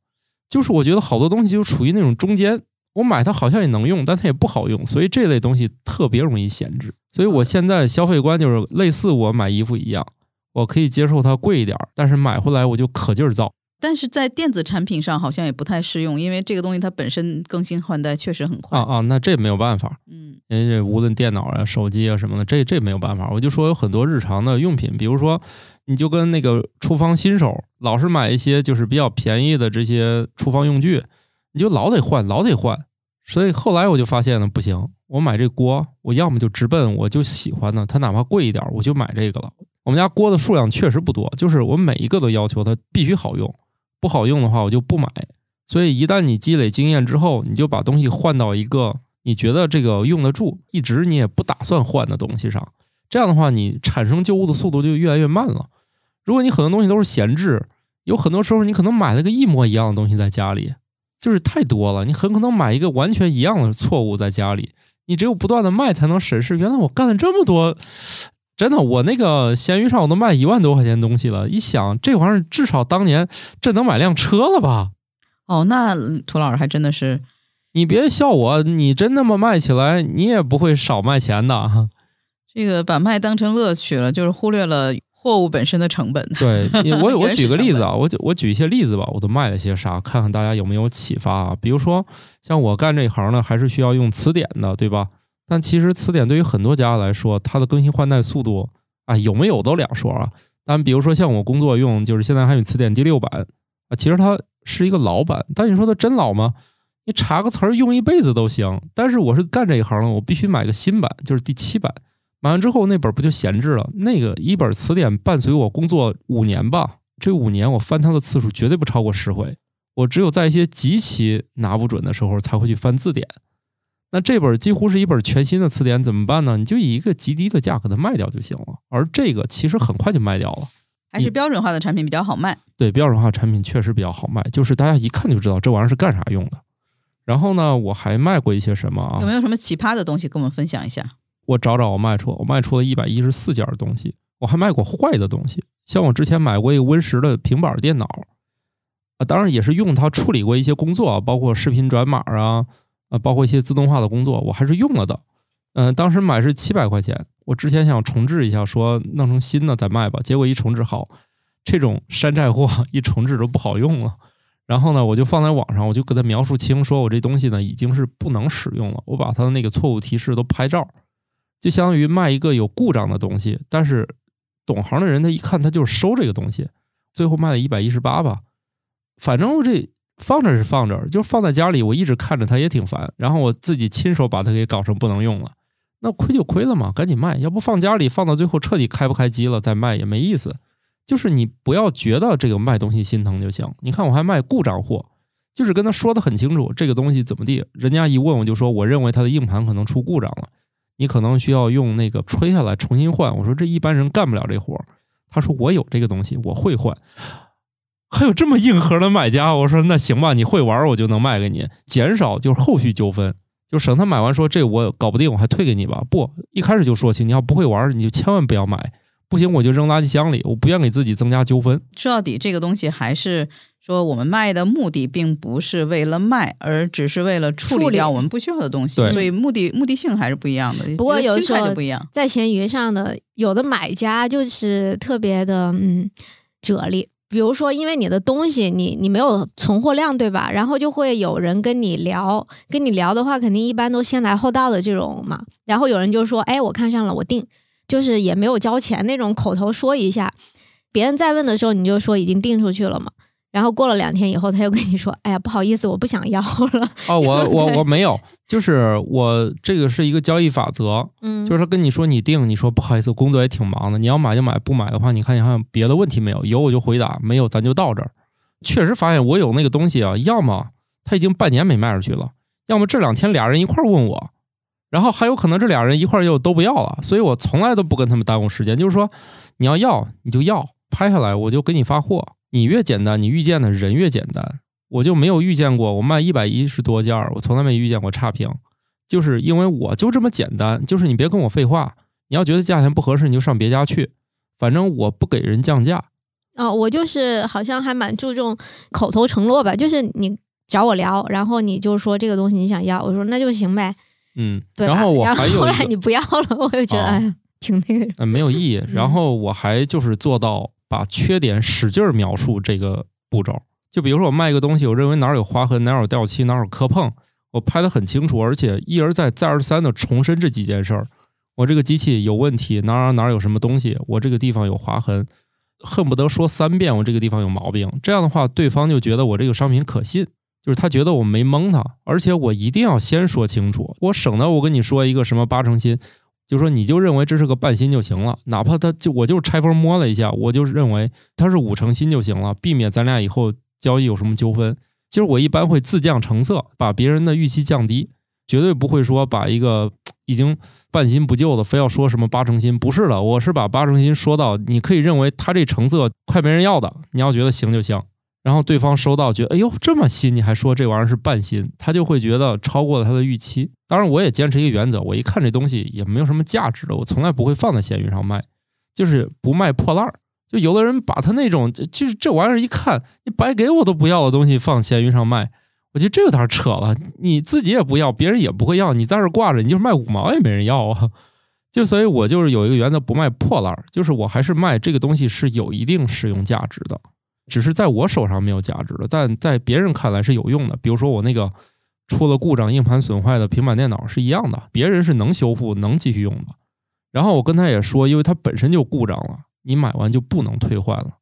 就是我觉得好多东西就处于那种中间，我买它好像也能用，但它也不好用，所以这类东西特别容易闲置。所以我现在消费观就是类似我买衣服一样，我可以接受它贵一点，但是买回来我就可劲儿造。但是在电子产品上好像也不太适用，因为这个东西它本身更新换代确实很快。啊啊，那这没有办法，嗯因为这无论电脑啊、手机啊什么的，这这没有办法。我就说有很多日常的用品，比如说，你就跟那个厨房新手老是买一些就是比较便宜的这些厨房用具，你就老得换，老得换。所以后来我就发现了，不行，我买这锅，我要么就直奔我就喜欢的，它哪怕贵一点，我就买这个了。我们家锅的数量确实不多，就是我每一个都要求它必须好用，不好用的话我就不买。所以一旦你积累经验之后，你就把东西换到一个你觉得这个用得住，一直你也不打算换的东西上。这样的话，你产生旧物的速度就越来越慢了。如果你很多东西都是闲置，有很多时候你可能买了个一模一样的东西在家里，就是太多了，你很可能买一个完全一样的错误在家里。你只有不断的卖才能审视，原来我干了这么多。真的，我那个闲鱼上我都卖一万多块钱东西了。一想，这玩意儿至少当年这能买辆车了吧？哦，那涂老师还真的是你别笑我，你真那么卖起来，你也不会少卖钱的。这个把卖当成乐趣了，就是忽略了货物本身的成本。对，我 我举个例子啊，我就我举一些例子吧，我都卖了些啥，看看大家有没有启发啊。比如说，像我干这一行呢，还是需要用词典的，对吧？但其实词典对于很多家来说，它的更新换代速度啊，有没有都两说啊。但比如说像我工作用，就是现在汉语词典第六版啊，其实它是一个老版，但你说它真老吗？你查个词儿用一辈子都行。但是我是干这一行的，我必须买个新版，就是第七版。买完之后，那本不就闲置了？那个一本词典伴随我工作五年吧，这五年我翻它的次数绝对不超过十回。我只有在一些极其拿不准的时候才会去翻字典。那这本几乎是一本全新的词典，怎么办呢？你就以一个极低的价格它卖掉就行了。而这个其实很快就卖掉了。还是标准化的产品比较好卖。对标准化产品确实比较好卖，就是大家一看就知道这玩意儿是干啥用的。然后呢，我还卖过一些什么啊？有没有什么奇葩的东西跟我们分享一下？我找找，我卖出我卖出了一百一十四件东西，我还卖过坏的东西，像我之前买过一个 Win 十的平板电脑，啊，当然也是用它处理过一些工作，包括视频转码啊，啊，包括一些自动化的工作，我还是用了的。嗯、当时买是七百块钱，我之前想重置一下，说弄成新的再卖吧，结果一重置好，这种山寨货一重置都不好用了。然后呢，我就放在网上，我就给他描述清，说我这东西呢已经是不能使用了，我把它的那个错误提示都拍照，就相当于卖一个有故障的东西。但是懂行的人他一看他就是收这个东西，最后卖了一百一十八吧。反正这放着是放着，就放在家里，我一直看着它也挺烦。然后我自己亲手把它给搞成不能用了，那亏就亏了嘛，赶紧卖，要不放家里放到最后彻底开不开机了再卖也没意思。就是你不要觉得这个卖东西心疼就行。你看我还卖故障货，就是跟他说的很清楚，这个东西怎么地，人家一问我就说，我认为它的硬盘可能出故障了，你可能需要用那个吹下来重新换。我说这一般人干不了这活儿。他说我有这个东西，我会换。还有这么硬核的买家，我说那行吧，你会玩我就能卖给你，减少就是后续纠纷，就省他买完说这我搞不定，我还退给你吧。不，一开始就说清，你要不会玩，你就千万不要买，不行我就扔垃圾箱里，我不愿给自己增加纠纷。说到底，这个东西还是说我们卖的目的并不是为了卖，而只是为了处理掉我们不需要的东西，对所以目的目的性还是不一样的。不过有时候不一样。在闲鱼上的有的买家就是特别的嗯哲理，比如说因为你的东西你你没有存货量对吧？然后就会有人跟你聊，跟你聊的话肯定一般都先来后到的这种嘛。然后有人就说，哎，我看上了，我定，就是也没有交钱那种口头说一下，别人再问的时候你就说已经定出去了嘛。然后过了两天以后，他又跟你说：“哎呀，不好意思，我不想要了。哦，我我我没有，就是我这个是一个交易法则，”嗯，就是他跟你说你定，你说不好意思，工作也挺忙的，你要买就买，不买的话，你看你还有别的问题没有？有我就回答，没有咱就到这儿。确实发现我有那个东西啊，要么他已经半年没卖出去了，要么这两天俩人一块儿问我，然后还有可能这俩人一块儿又都不要了，所以我从来都不跟他们耽误时间，就是说你要要你就要，拍下来我就给你发货。你越简单，你遇见的人越简单。我就没有遇见过，我卖一百一十多件儿，我从来没遇见过差评，就是因为我就这么简单。就是你别跟我废话，你要觉得价钱不合适，你就上别家去，反正我不给人降价。哦，我就是好像还蛮注重口头承诺吧，就是你找我聊，然后你就说这个东西你想要，我说那就行呗，嗯，对。然后我还后来你不要了，我就觉得、哦哎呀，挺那个。嗯没有意义。嗯然后我还就是做到把缺点使劲儿描述这个步骤。就比如说我卖一个东西，我认为哪儿有划痕，哪儿有掉漆，哪儿有磕碰，我拍的很清楚，而且一而再再而三的重申这几件事儿。我这个机器有问题，哪儿哪儿哪有什么东西，我这个地方有划痕，恨不得说三遍我这个地方有毛病。这样的话，对方就觉得我这个商品可信，就是他觉得我没蒙他，而且我一定要先说清楚，我省得我跟你说一个什么八成新，就说你就认为这是个半新就行了，哪怕他就我就拆封摸了一下，我就认为它是五成新就行了，避免咱俩以后交易有什么纠纷。其实我一般会自降成色，把别人的预期降低，绝对不会说把一个已经半新不旧的非要说什么八成新，不是的，我是把八成新说到你可以认为它这成色快没人要的，你要觉得行就行。然后对方收到觉得，哎呦这么新，你还说这玩意儿是半新，他就会觉得超过了他的预期。当然，我也坚持一个原则，我一看这东西也没有什么价值的，我从来不会放在闲鱼上卖，就是不卖破烂儿。就有的人把他那种，就是这玩意儿一看，你白给我都不要的东西放闲鱼上卖，我觉得这有点扯了。你自己也不要，别人也不会要，你在这挂着，你就卖五毛也没人要啊。就所以，我就是有一个原则，不卖破烂儿，就是我还是卖这个东西是有一定使用价值的，只是在我手上没有价值的，但在别人看来是有用的。比如说我那个出了故障、硬盘损坏的平板电脑是一样的，别人是能修复、能继续用的。然后我跟他也说，因为它本身就故障了，你买完就不能退换了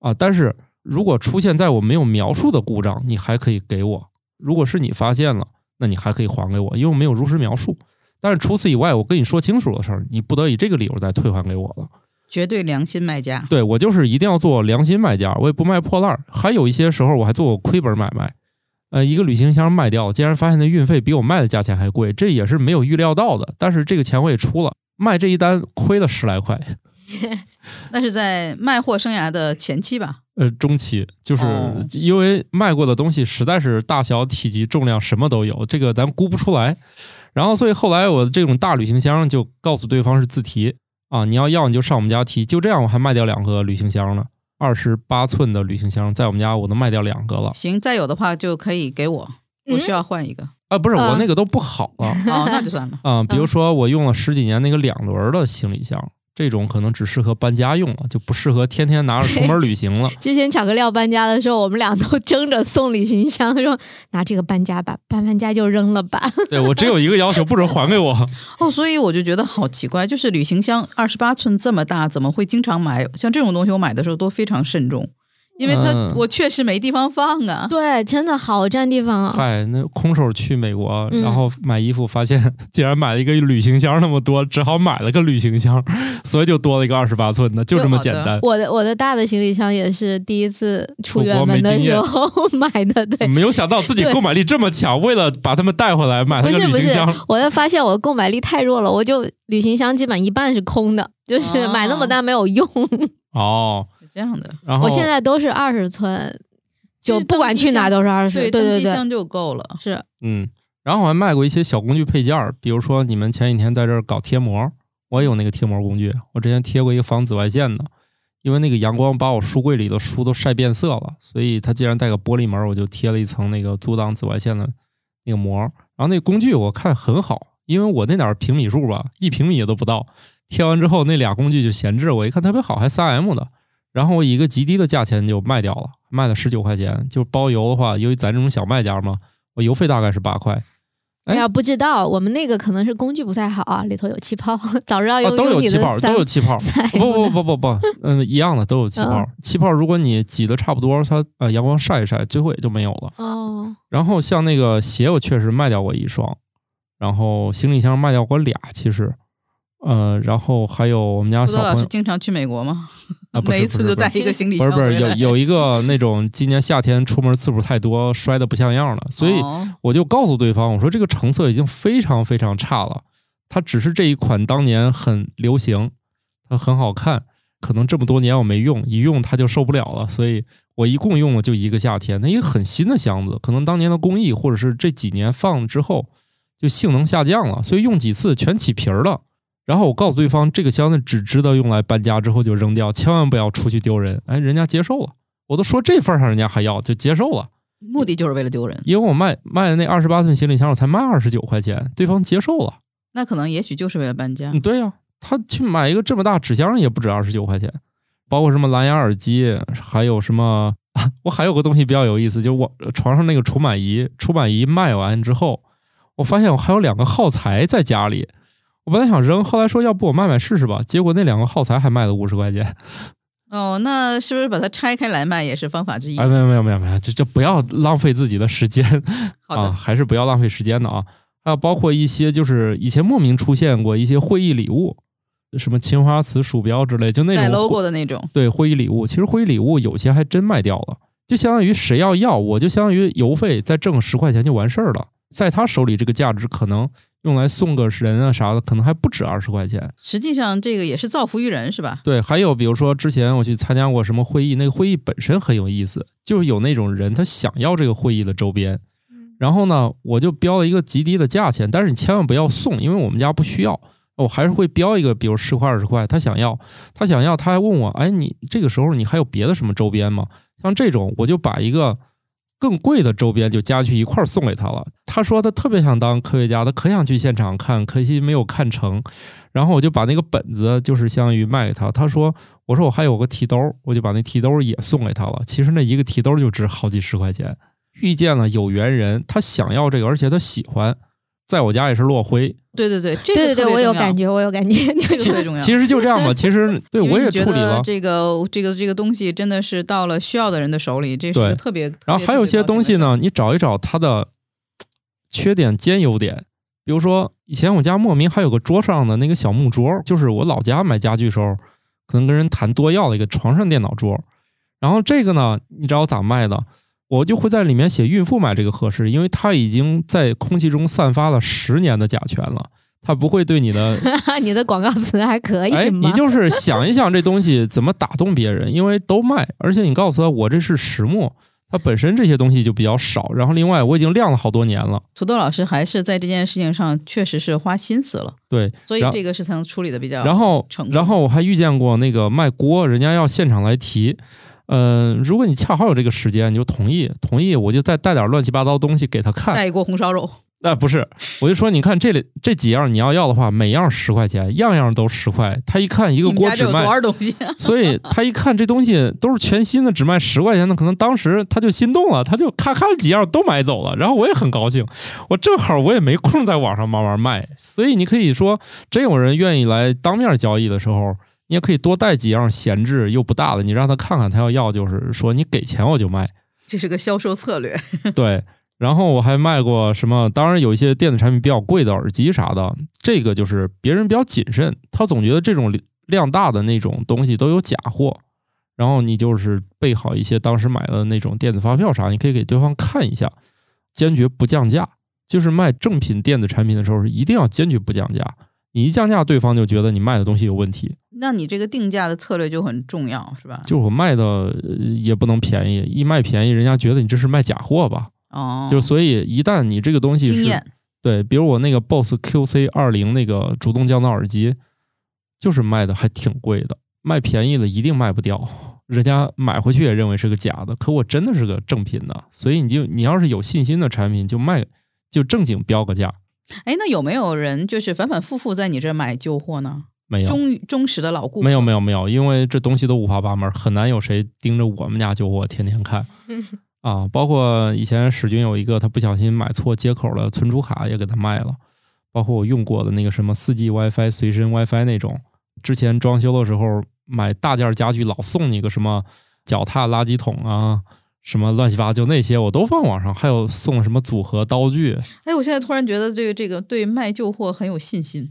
啊。但是如果出现在我没有描述的故障，你还可以给我；如果是你发现了，那你还可以还给我，因为我没有如实描述。但是除此以外，我跟你说清楚的事儿，你不得以这个理由再退还给我了。绝对良心卖家。对我就是一定要做良心卖家，我也不卖破烂儿。还有一些时候我还做过亏本买卖，呃，一个旅行箱卖掉，竟然发现那运费比我卖的价钱还贵，这也是没有预料到的。但是这个钱我也出了，卖这一单亏了十来块。那是在卖货生涯的前期吧？呃，中期就是哦因为卖过的东西实在是大小、体积、重量什么都有，这个咱估不出来。然后所以后来我这种大旅行箱就告诉对方是自提啊，你要要你就上我们家提。就这样我还卖掉两个旅行箱呢，二十八寸的旅行箱在我们家我能卖掉两个了行，再有的话就可以给我，我需要换一个。啊，不是啊我那个都不好了哦，那就算了。啊，比如说我用了十几年那个两轮的行李箱。这种可能只适合搬家用了，就不适合天天拿着出门旅行了。之前巧克力要搬家的时候，我们俩都争着送旅行箱，说拿这个搬家吧，搬完家就扔了吧。对我只有一个要求，不准还给我。哦，所以我就觉得好奇怪，就是旅行箱二十八寸这么大，怎么会经常买？像这种东西，我买的时候都非常慎重，因为它、嗯我确实没地方放啊。对，真的好占地方啊。嗨，那空手去美国，嗯然后买衣服，发现竟然买了一个旅行箱那么多，只好买了个旅行箱，所以就多了一个二十八寸的，就这么简单。我的我的大的行李箱也是第一次出远门的时候 买的，对。没有想到自己购买力这么强，为了把他们带回来，买了个不是不是旅行箱。，我就发现我的购买力太弱了，我就旅行箱基本一半是空的，就是哦买那么大没有用。哦，是这样的，然后我现在都是二十寸，就不管去哪都是二十。对，对对箱就够了。是嗯，然后我还卖过一些小工具配件儿，比如说你们前几天在这儿搞贴膜，我也有那个贴膜工具，我之前贴过一个防紫外线的。因为那个阳光把我书柜里的书都晒变色了，所以它既然带个玻璃门，我就贴了一层那个阻挡紫外线的那个膜。然后那工具我看很好，因为我那点儿平米数吧，一平米也都不到。贴完之后那俩工具就闲置，我一看特别好，还三 M 的，然后我以一个极低的价钱就卖掉了，卖了十九块钱，就包邮的话，由于咱这种小卖家嘛，我邮费大概是八块。哎哎呀，不知道，我们那个可能是工具不太好啊，里头有气泡，早知道啊，都有气泡，都有气泡。不不不不不，嗯，一样的都有气泡嗯。气泡如果你挤的差不多，它呃阳光晒一晒，最后也就没有了。哦，然后像那个鞋，我确实卖掉过一双，然后行李箱卖掉过俩，其实，呃，然后还有我们家小朋友经常去美国吗？啊，每一次都带一个行李箱不是不是。有有一个那种今年夏天出门次数太多，摔的不像样了，所以哦我就告诉对方，我说这个成色已经非常非常差了，它只是这一款当年很流行，它很好看，可能这么多年我没用，一用它就受不了了，所以我一共用了就一个夏天。那一个很新的箱子，可能当年的工艺或者是这几年放之后就性能下降了，所以用几次全起皮儿了。然后我告诉对方，这个箱子只值得用来搬家之后就扔掉，千万不要出去丢人。哎，人家接受了，我都说这份儿上，人家还要就接受了。目的就是为了丢人，因为我卖卖的那二十八寸行李箱，我才卖二十九块钱，对方接受了。那可能也许就是为了搬家嗯，。对呀、他去买一个这么大纸箱也不止二十九块钱，包括什么蓝牙耳机，还有什么，我还有个东西比较有意思，就是我床上那个除螨仪，除螨仪卖完之后，我发现我还有两个耗材在家里。我本来想扔，后来说要不我卖卖试试吧，结果那两个耗材还卖了五十块钱。哦，那是不是把它拆开来卖也是方法之一？哎，没有没有没有没有，这这不要浪费自己的时间。好的，啊，还是不要浪费时间的啊。还有包括一些就是以前莫名出现过一些会议礼物，什么青花瓷鼠标之类，就那带种 logo 的那种。对会议礼物，其实会议礼物有些还真卖掉了，就相当于谁要要，我就相当于邮费再挣十块钱就完事儿了，在他手里这个价值可能用来送个人啊啥的，可能还不止二十块钱。实际上这个也是造福于人，是吧？对，还有比如说之前我去参加过什么会议，那个会议本身很有意思，就是有那种人他想要这个会议的周边，然后呢，我就标了一个极低的价钱，但是你千万不要送，因为我们家不需要，我还是会标一个，比如十块二十块，他想要，他想要，他还问我，哎，你这个时候你还有别的什么周边吗？像这种，我就把一个更贵的周边就加去一块儿送给他了。他说他特别想当科学家，他可想去现场看，可惜没有看成。然后我就把那个本子就是相当于卖给他。他说，我说我还有个提兜，我就把那提兜也送给他了。其实那一个提兜就值好几十块钱。遇见了有缘人，他想要这个，而且他喜欢，在我家也是落灰。对对对，这个对对对，我有感觉，我有感觉，这个特别重要。其实就这样吧，其实 对我也处理了。这个这个这个东西真的是到了需要的人的手里，这是特别。然后还有一些东西呢，你找一找它的缺点兼优点。比如说，以前我家莫名还有个桌上的那个小木桌，就是我老家买家具时候，可能跟人谈多要了一个床上电脑桌。然后这个呢，你知道我咋卖的？我就会在里面写孕妇买这个合适，因为它已经在空气中散发了十年的甲醛了，它不会对你的 你的广告词还可以哎，你就是想一想这东西怎么打动别人，因为都卖，而且你告诉他我这是实木，它本身这些东西就比较少。然后另外我已经晾了好多年了，土豆老师还是在这件事情上确实是花心思了，对。所以这个是才能处理的比较。然后然后我还遇见过那个卖锅，人家要现场来提。嗯、如果你恰好有这个时间，你就同意，同意我就再带点乱七八糟东西给他看。带一锅红烧肉，那、不是，我就说你看这里这几样你要要的话，每样十块钱，样样都十块。他一看一个锅只卖多少东西？所以他一看这东西都是全新的，只卖十块钱的，可能当时他就心动了，他就咔咔几样都买走了。然后我也很高兴，我正好我也没空在网上慢慢卖，所以你可以说，真有人愿意来当面交易的时候，你也可以多带几样闲置又不大的，你让他看看，他要要就是说你给钱我就卖。这是个销售策略。对，然后我还卖过什么？当然有一些电子产品比较贵的耳机啥的，这个就是别人比较谨慎，他总觉得这种量大的那种东西都有假货，然后你就是备好一些当时买的那种电子发票啥，你可以给对方看一下，坚决不降价。就是卖正品电子产品的时候，一定要坚决不降价。你一降价，对方就觉得你卖的东西有问题。那你这个定价的策略就很重要，是吧？就是我卖的呃也不能便宜，一卖便宜，人家觉得你这是卖假货吧？哦，就所以一旦你这个东西是，对，比如我那个 BOSS QC 二零那个主动降噪耳机，就是卖的还挺贵的，卖便宜的一定卖不掉，人家买回去也认为是个假的，可我真的是个正品的，所以你就你要是有信心的产品，就卖就正经标个价，哎，那有没有人就是反反复复在你这儿买旧货呢？没有。忠忠实的老顾客没有没有没有，因为这东西都五花八门，很难有谁盯着我们家旧货天天看。啊，包括以前史军有一个他不小心买错接口了，存储卡也给他卖了。包括我用过的那个什么四 G WiFi 随身 WiFi 那种，之前装修的时候买大件家具老送你个什么脚踏垃圾桶啊，什么乱七八糟那些我都放网上，还有送什么组合刀具。哎，我现在突然觉得这个这个对卖旧货很有信心。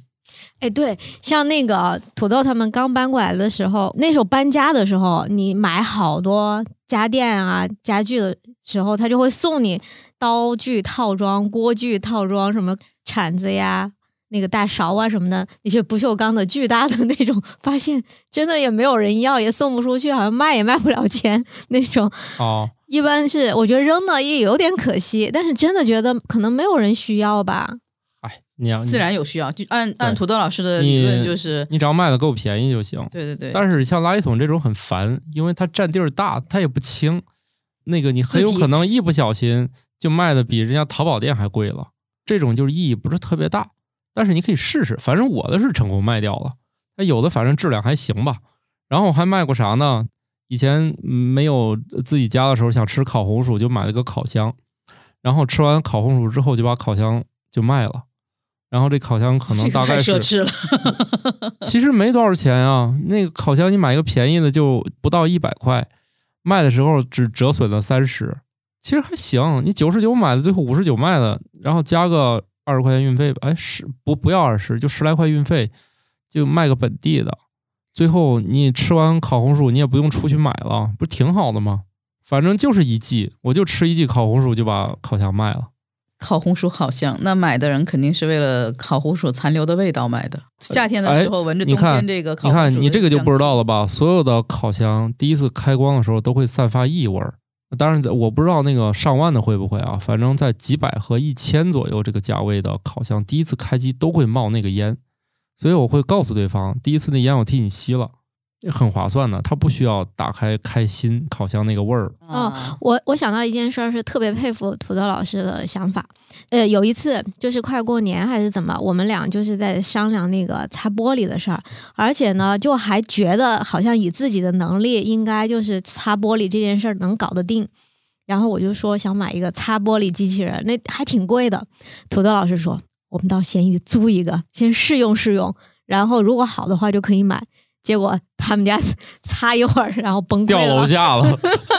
哎，对，像那个土豆他们刚搬过来的时候，那时候搬家的时候，你买好多家电啊、家具的时候，他就会送你刀具套装、锅具套装，什么铲子呀、那个大勺啊什么的，那些不锈钢的巨大的那种，发现真的也没有人要，也送不出去，好像卖也卖不了钱那种。哦，一般是我觉得扔了也有点可惜，但是真的觉得可能没有人需要吧。哎，你要自然有需要，就按按土豆老师的理论，就是你只要卖的够便宜就行。对对对。但是像垃圾桶这种很烦，因为它占地儿大，它也不轻，那个你很有可能一不小心就卖的比人家淘宝店还贵了。这种就是意义不是特别大，但是你可以试试。反正我的是成功卖掉了，那有的反正质量还行吧。然后我还卖过啥呢？以前嗯没有自己家的时候，想吃烤红薯，就买了个烤箱，然后吃完烤红薯之后，就把烤箱就卖了。然后这烤箱可能大概是奢侈了，其实没多少钱啊，那个烤箱你买一个便宜的就不到一百块，卖的时候只折损了三十，其实还行。你九十九买的，最后五十九卖的，然后加个二十块钱运费吧，哎，十不不要二十，就十来块运费，就卖个本地的。最后你吃完烤红薯，你也不用出去买了，不是挺好的吗？反正就是一季，我就吃一季烤红薯就把烤箱卖了。烤红薯好香，那买的人肯定是为了烤红薯残留的味道买的。夏天的时候闻着冬天这个烤你看你这个就不知道了吧？所有的烤箱第一次开光的时候都会散发异味儿，当然在我不知道那个上万的会不会啊，反正在几百和一千左右这个价位的烤箱，第一次开机都会冒那个烟，所以我会告诉对方，第一次那烟我替你吸了。很划算的，它不需要打开开新烤箱那个味儿。哦我我想到一件事儿，是特别佩服土豆老师的想法。呃，有一次就是快过年还是怎么，我们俩就是在商量那个擦玻璃的事儿，而且呢，就还觉得好像以自己的能力，应该就是擦玻璃这件事儿能搞得定。然后我就说想买一个擦玻璃机器人，那还挺贵的。土豆老师说，我们到闲鱼租一个，先试用试用，然后如果好的话就可以买。结果他们家 擦一会儿，然后崩溃掉楼了。下了，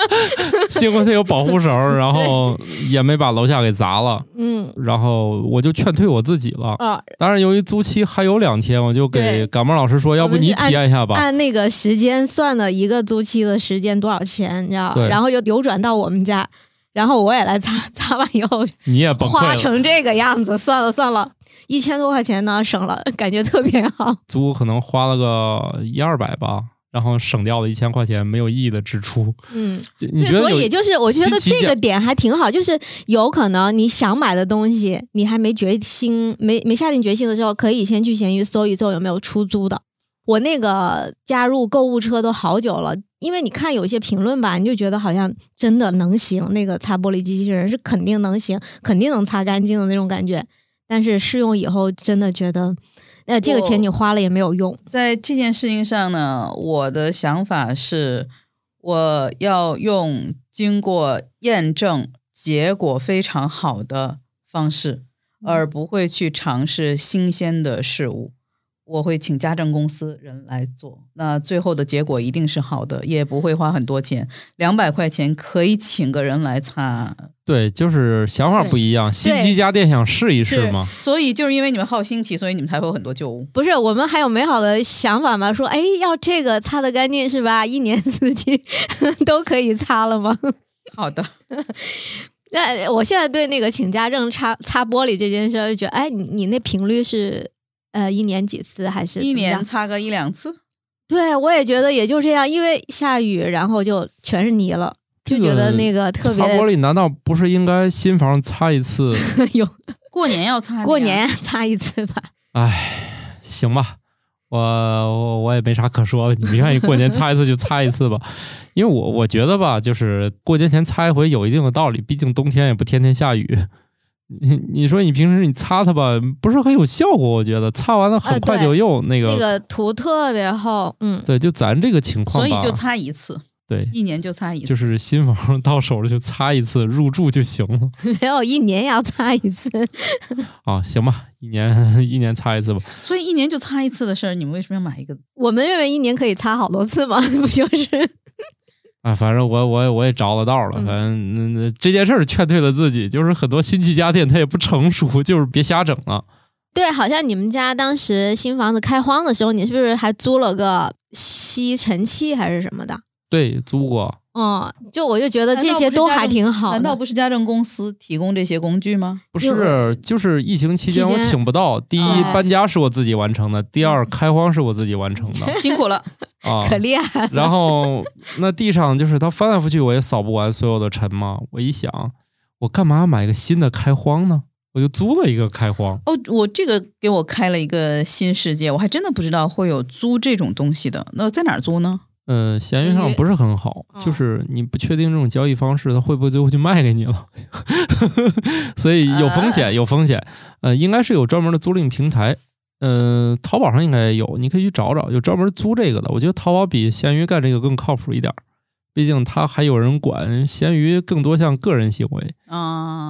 幸亏他有保护绳，然后 也没把楼下给砸了。嗯然后我就劝退我自己了。啊，当然，由于租期还有两天，我就给对感冒老师说，要不你体验一下吧。按那个时间算的一个租期的时间多少钱，你知道？对然后就流转到我们家，然后我也来擦，擦完以后你也崩花溃了。成这个样子，算了算了，一千多块钱呢，省了，感觉特别好。租可能花了个一二百吧，然后省掉了一千块钱没有意义的支出。嗯，对，所以就是我觉得这个点还挺好，就是有可能你想买的东西，你还没决心、没没下定决心的时候，可以先去闲鱼搜一搜有没有出租的。我那个加入购物车都好久了，因为你看有些评论吧，你就觉得好像真的能行，那个擦玻璃机器人是肯定能行，肯定能擦干净的那种感觉。但是试用以后，真的觉得，呃，这个钱你花了也没有用。在这件事情上呢，我的想法是，我要用经过验证、结果非常好的方式，而不会去尝试新鲜的事物。我会请家政公司人来做，那最后的结果一定是好的，也不会花很多钱，两百块钱可以请个人来擦。对，就是想法不一样。新奇家电想试一试嘛？所以就是因为你们好新奇，所以你们才会有很多旧物。不是，我们还有美好的想法吗？说，哎，要这个擦的干净是吧？一年四季 都可以擦了吗？好的，那我现在对那个请家政擦擦玻璃这件事儿，就觉得，哎，你你那频率是呃一年几次还是一年擦个一两次。对，我也觉得也就这样，因为下雨，然后就全是泥了，就觉得那个特别擦玻璃难道不是应该新房擦一次？有过年要擦 过年擦一次吧。唉，行吧，我我我也没啥可说的，你们愿意过年擦一次就擦一次吧，因为我我觉得吧，就是过年前擦一回有一定的道理，毕竟冬天也不天天下雨。你 你说你平时你擦它吧，不是很有效果，我觉得擦完了很快就又那个、那个涂特别厚，嗯，对，就咱这个情况，所以就擦一次。对，一年就擦一次，就是新房到手了就擦一次，入住就行了 没有一年要擦一次。啊，行吧，一年一年擦一次吧。所以一年就擦一次的事儿，你们为什么要买一个？我们认为一年可以擦好多次嘛，不就是？啊，反正我我我也着了道了，嗯反正那那这件事儿劝退了自己，就是很多新奇家电它也不成熟，就是别瞎整了。对，好像你们家当时新房子开荒的时候，你是不是还租了个吸尘器还是什么的？对，租过，嗯，就我就觉得这些都还挺好的。难道不是家政公司提供这些工具吗？不是，就是疫情期间我请不到。第一，哎搬家是我自己完成的；第二，开荒是我自己完成的 辛苦了，啊可。厉害了？然后那地上就是它翻来覆去，我也扫不完所有的尘嘛。我一想，我干嘛买个新的开荒呢？我就租了一个开荒。哦，我这个给我开了一个新世界，我还真的不知道会有租这种东西的。那在哪儿租呢？嗯，闲鱼上不是很好，嗯就是你不确定这种交易方式，它会不会最后就卖给你了，所以有风险，有风险。呃，应该是有专门的租赁平台，嗯、淘宝上应该也有，你可以去找找，有专门租这个的。我觉得淘宝比闲鱼干这个更靠谱一点儿，毕竟他还有人管，闲鱼更多像个人行为啊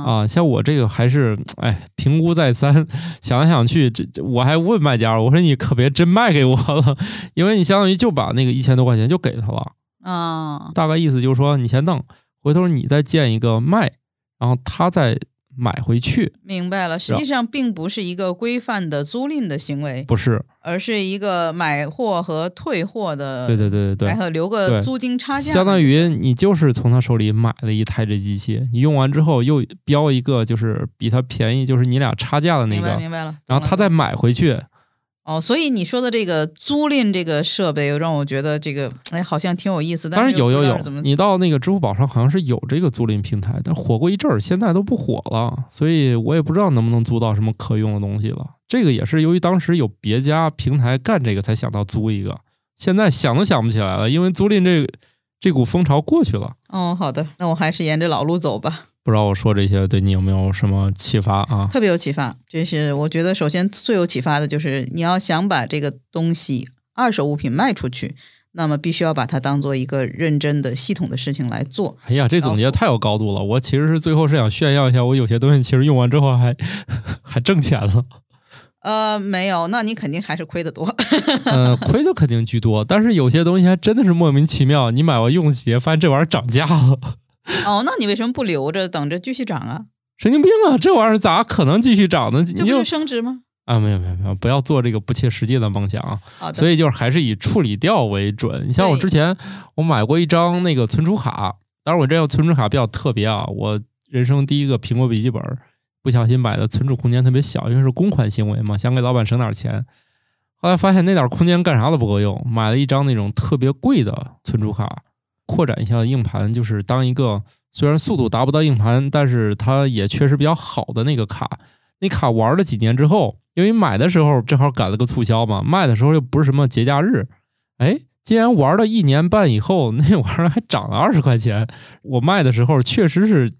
啊。像我这个还是，哎，评估再三，想来想去，这这我还问卖家，我说你可别真卖给我了，因为你相当于就把那个一千多块钱就给他了。啊！大概意思就是说，你先弄，回头你再建一个卖，然后他再买回去，明白了，实际上并不是一个规范的租赁的行为，不是？而是一个买货和退货的，对对对对对，然后留个租金差价，相当于你就是从他手里买了一台这机器，你用完之后又标一个就是比他便宜，就是你俩差价的那明白个，明白了。然后他再买回去。哦，所以你说的这个租赁这个设备，让我觉得这个哎好像挺有意思，但当然有有有你到那个支付宝上好像是有这个租赁平台，但火过一阵儿，现在都不火了，所以我也不知道能不能租到什么可用的东西了。这个也是由于当时有别家平台干这个，才想到租一个，现在想都想不起来了，因为租赁这这股风潮过去了。哦，好的，那我还是沿着老路走吧，不知道我说这些对你有没有什么启发啊？特别有启发。这是我觉得首先最有启发的就是你要想把这个东西二手物品卖出去，那么必须要把它当做一个认真的系统的事情来做。哎呀，这总结太有高度了！我其实是最后是想炫耀一下，我有些东西其实用完之后还 还挣钱了。呃，没有，那你肯定还是亏的多。呃，亏的肯定居多，但是有些东西还真的是莫名其妙，你买完用几天，发现这玩意儿涨价了，哦，那你为什么不留着，等着继续涨啊？神经病啊！这玩意儿咋可能继续涨呢？你就这不就升值吗？啊，没有没有没有，不要做这个不切实际的梦想啊！所以就是还是以处理掉为准。你像我之前我买过一张那个存储卡，当然我这个存储卡比较特别啊，我人生第一个苹果笔记本，不小心买的存储空间特别小，因为是公款行为嘛，想给老板省点钱。后来发现那点空间干啥都不够用，买了一张那种特别贵的存储卡，扩展一下硬盘，就是当一个虽然速度达不到硬盘，但是它也确实比较好的那个卡。那卡玩了几年之后，因为买的时候正好赶了个促销嘛，卖的时候又不是什么节假日，哎，竟然玩了一年半以后，那玩意儿还涨了二十块钱。我卖的时候确实是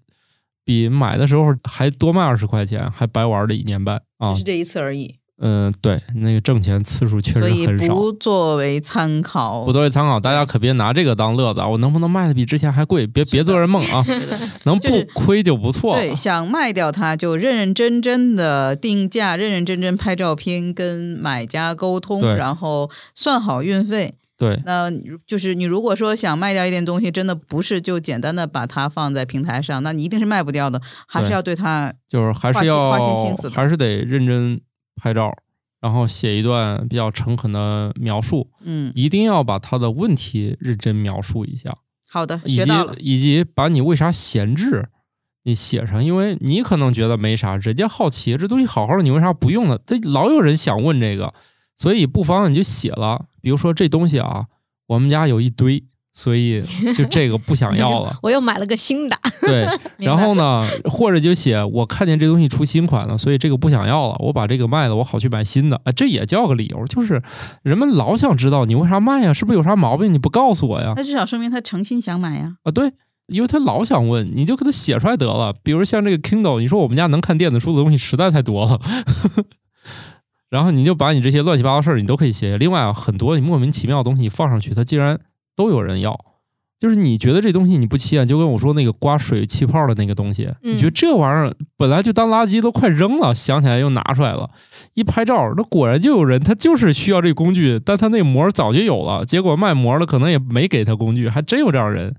比买的时候还多卖二十块钱，还白玩了一年半啊只是。这一次而已，嗯、对，那个挣钱次数确实很少。不作为参考。不作为参考，大家可别拿这个当乐子啊！我能不能卖的比之前还贵？别别做人梦啊！能不亏就不错了。对，想卖掉它就认认真真的定价，认认真真拍照片，跟买家沟通，然后算好运费。对那就是你如果说想卖掉一点东西，真的不是就简单的把它放在平台上，那你一定是卖不掉的，还是要对它就是还是要花心心思的还是得认真拍照，然后写一段比较诚恳的描述，嗯，一定要把他的问题认真描述一下，好的，以及学到了。以及把你为啥闲置你写上，因为你可能觉得没啥，人家好奇这东西好好的，你为啥不用呢？这老有人想问这个，所以不妨你就写了，比如说这东西啊，我们家有一堆。所以就这个不想要了，我又买了个新的，对，然后呢，或者就写我看见这东西出新款了，所以这个不想要了，我把这个卖了，我好去买新的。啊，这也叫个理由，就是人们老想知道你为啥卖呀，是不是有啥毛病？你不告诉我呀？那至少说明他诚心想买呀。啊，对，因为他老想问，你就给他写出来得了。比如像这个 Kindle，你说我们家能看电子书的东西实在太多了，然后你就把你这些乱七八糟事儿你都可以写。另外啊，很多你莫名其妙的东西你放上去，它竟然都有人要。就是你觉得这东西你不起眼，就跟我说那个刮水气泡的那个东西，嗯。你觉得这玩意儿本来就当垃圾都快扔了，想起来又拿出来了，一拍照，那果然就有人他就是需要这工具，但他那膜早就有了，结果卖膜的可能也没给他工具，还真有这样人。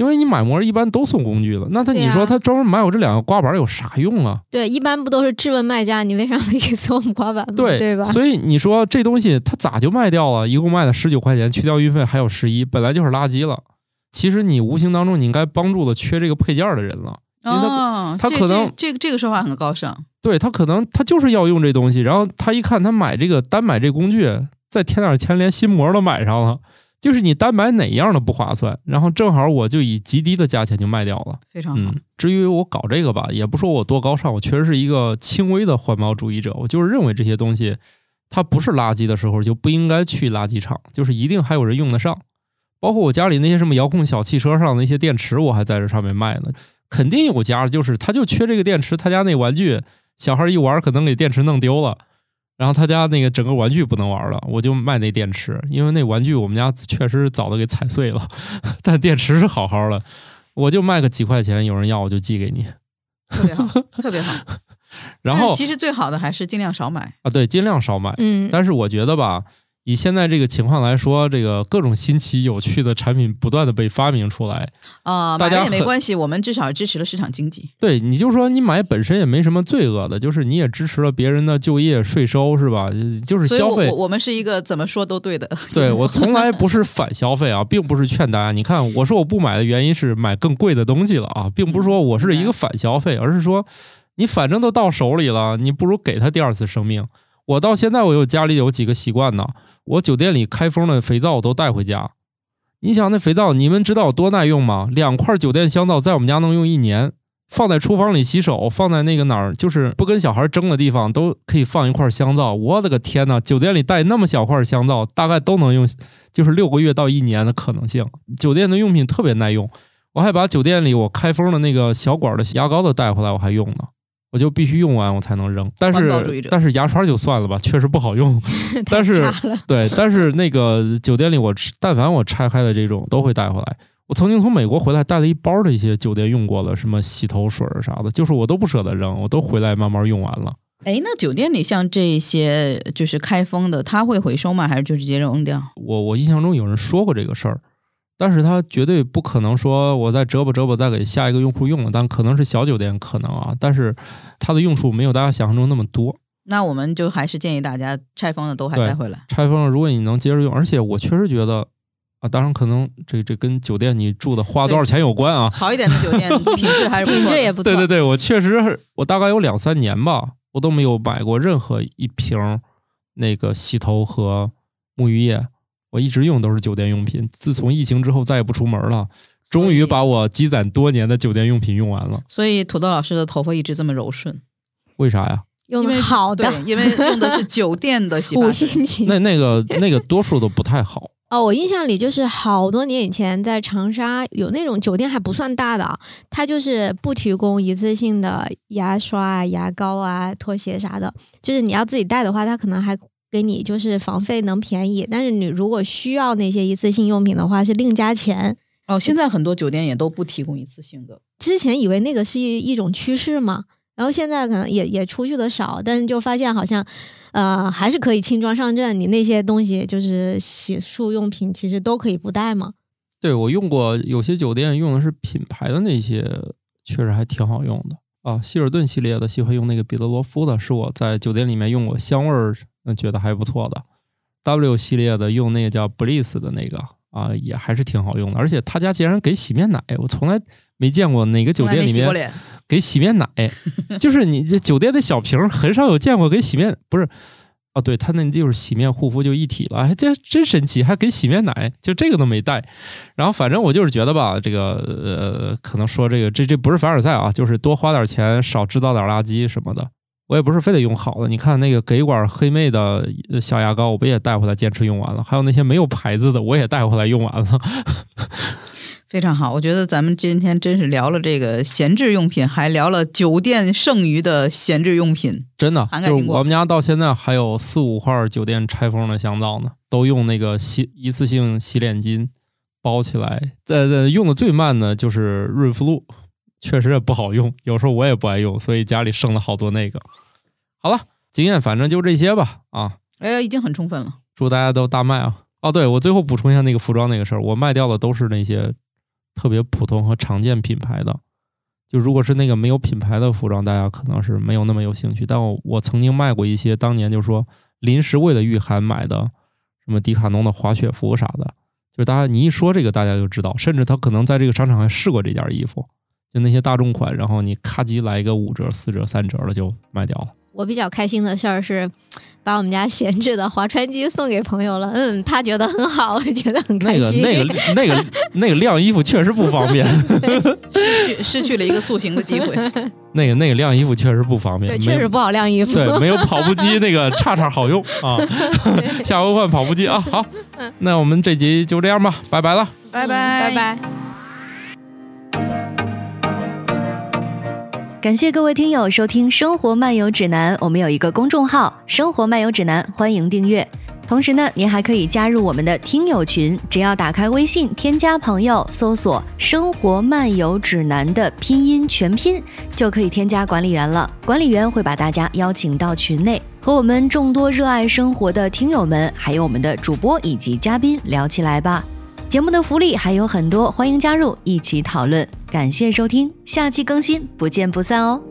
因为你买膜一般都送工具了，那他你说他专门买我这两个刮板有啥用啊？对，一般不都是质问卖家，你为啥没给送刮板吗？对对吧？所以你说这东西他咋就卖掉了？一共卖了十九块钱，去掉运费还有十一，本来就是垃圾了。其实你无形当中你应该帮助了缺这个配件的人了，因为他哦，他可能这这个这个说法很高尚。对他可能他就是要用这东西，然后他一看他买这个单买这工具，再添点钱连新膜都买上了，就是你单买哪样的不划算，然后正好我就以极低的价钱就卖掉了。非常好嗯，，至于我搞这个吧，也不说我多高尚，我确实是一个轻微的环保主义者。我就是认为这些东西，它不是垃圾的时候，就不应该去垃圾场，就是一定还有人用得上。包括我家里那些什么遥控小汽车上的那些电池，我还在这上面卖呢。肯定有家就是他就缺这个电池，他家那玩具小孩一玩可能给电池弄丢了，然后他家那个整个玩具不能玩了，我就卖那电池，因为那玩具我们家确实早都给踩碎了，但电池是好好的。我就卖个几块钱，有人要我就寄给你。特别好，特别好。然后其实最好的还是尽量少买。啊，对，尽量少买。嗯，但是我觉得吧，以现在这个情况来说，这个各种新奇有趣的产品不断的被发明出来，啊、买了也没关系，我们至少支持了市场经济。对，你就说你买本身也没什么罪恶的，就是你也支持了别人的就业、税收，是吧？就是消费我我。我们是一个怎么说都对的。对我从来不是反消费啊，并不是劝大家。你看，我说我不买的原因是买更贵的东西了啊，并不是说我是一个反消费，而是说你反正都到手里了，你不如给他第二次生命。我到现在我有家里有几个习惯呢，我酒店里开封的肥皂我都带回家。你想那肥皂，你们知道有多耐用吗？两块酒店香皂在我们家能用一年，放在厨房里洗手，放在那个哪儿，就是不跟小孩争的地方，都可以放一块香皂。我的个天呐，酒店里带那么小块香皂，大概都能用，就是六个月到一年的可能性。酒店的用品特别耐用，我还把酒店里我开封的那个小管的牙膏都带回来，我还用呢。我就必须用完我才能扔，但是但是牙刷就算了吧，确实不好用。但是对，但是那个酒店里我吃，但凡我拆开的这种都会带回来。我曾经从美国回来带了一包的一些酒店用过的什么洗头水儿啥的，就是我都不舍得扔，我都回来慢慢用完了。哎，那酒店里像这些就是开封的，他会回收吗？还是就直接扔掉？我我印象中有人说过这个事儿，但是它绝对不可能说我再折吧折吧再给下一个用户用了，但可能是小酒店可能啊，但是它的用处没有大家想象中那么多。那我们就还是建议大家拆封的都还带回来。拆封了，如果你能接着用，而且我确实觉得啊，当然可能这这跟酒店你住的花多少钱有关啊。好一点的酒店品质还是不错品质也不错。对对对，我确实，我大概有两三年吧，我都没有买过任何一瓶那个洗头和沐浴液，我一直用都是酒店用品。自从疫情之后，再也不出门了，终于把我积攒多年的酒店用品用完了。所以土豆老师的头发一直这么柔顺，为啥呀？用的好的对，因为用的是酒店的洗发五水。星级。那那个那个多数都不太好。哦，我印象里就是好多年以前在长沙有那种酒店还不算大的啊，它就是不提供一次性的牙刷啊、牙膏啊、拖鞋啥的，就是你要自己带的话，它可能还给你就是房费能便宜，但是你如果需要那些一次性用品的话是另加钱。哦，现在很多酒店也都不提供一次性的。之前以为那个是一一种趋势嘛，然后现在可能也也出去的少，但是就发现好像，呃，还是可以轻装上阵。你那些东西就是洗漱用品，其实都可以不带嘛。对我用过，有些酒店用的是品牌的那些，确实还挺好用的啊。希尔顿系列的喜欢用那个彼得罗夫的，是我在酒店里面用过，香味儿嗯觉得还不错的。W 系列的用那个叫 Bliss 的那个啊，也还是挺好用的。而且他家竟然给洗面奶，我从来没见过哪个酒店里面给洗面奶，就是你这酒店的小瓶儿很少有见过给洗面，不是啊？对，他那就是洗面护肤就一体了，还这真神奇，还给洗面奶，就这个都没带。然后反正我就是觉得吧，这个呃，可能说这个这这不是凡尔赛啊，就是多花点钱，少制造点垃圾什么的。我也不是非得用好的，你看那个给管黑妹的小牙膏，我不也带回来坚持用完了？还有那些没有牌子的，我也带回来用完了。非常好。我觉得咱们今天真是聊了这个闲置用品，还聊了酒店剩余的闲置用品。真的就是我们家到现在还有四五块酒店拆封的香皂呢，都用那个洗一次性洗脸巾包起来。呃呃，用的最慢的就是润肤露，确实也不好用，有时候我也不爱用，所以家里剩了好多那个。好了，经验反正就这些吧啊。哎，已经很充分了。祝大家都大卖啊！哦，对我最后补充一下那个服装那个事儿，我卖掉的都是那些特别普通和常见品牌的。就如果是那个没有品牌的服装，大家可能是没有那么有兴趣。但我我曾经卖过一些，当年就是说临时为了御寒买的，什么迪卡侬的滑雪服啥的。就是大家你一说这个，大家就知道，甚至他可能在这个商场还试过这件衣服，就那些大众款，然后你咔叽来一个五折、四折、三折的就卖掉了。我比较开心的事儿是，把我们家闲置的划船机送给朋友了。嗯，他觉得很好，我 觉得很开心。那个、那个、那个、那个晾衣服确实不方便，失去失去了一个塑形的机会。那个、那个晾衣服确实不方便，对，确实不好晾衣服。对，没有跑步机那个叉叉好用啊。下回换跑步机啊。好，那我们这集就这样吧，拜拜了，拜拜，拜拜。感谢各位听友收听《生活漫游指南》，我们有一个公众号《生活漫游指南》，欢迎订阅。同时呢，您还可以加入我们的听友群，只要打开微信添加朋友，搜索“生活漫游指南”的拼音全拼，就可以添加管理员了。管理员会把大家邀请到群内，和我们众多热爱生活的听友们，还有我们的主播以及嘉宾聊起来吧。节目的福利还有很多，欢迎加入一起讨论。感谢收听，下期更新，不见不散哦。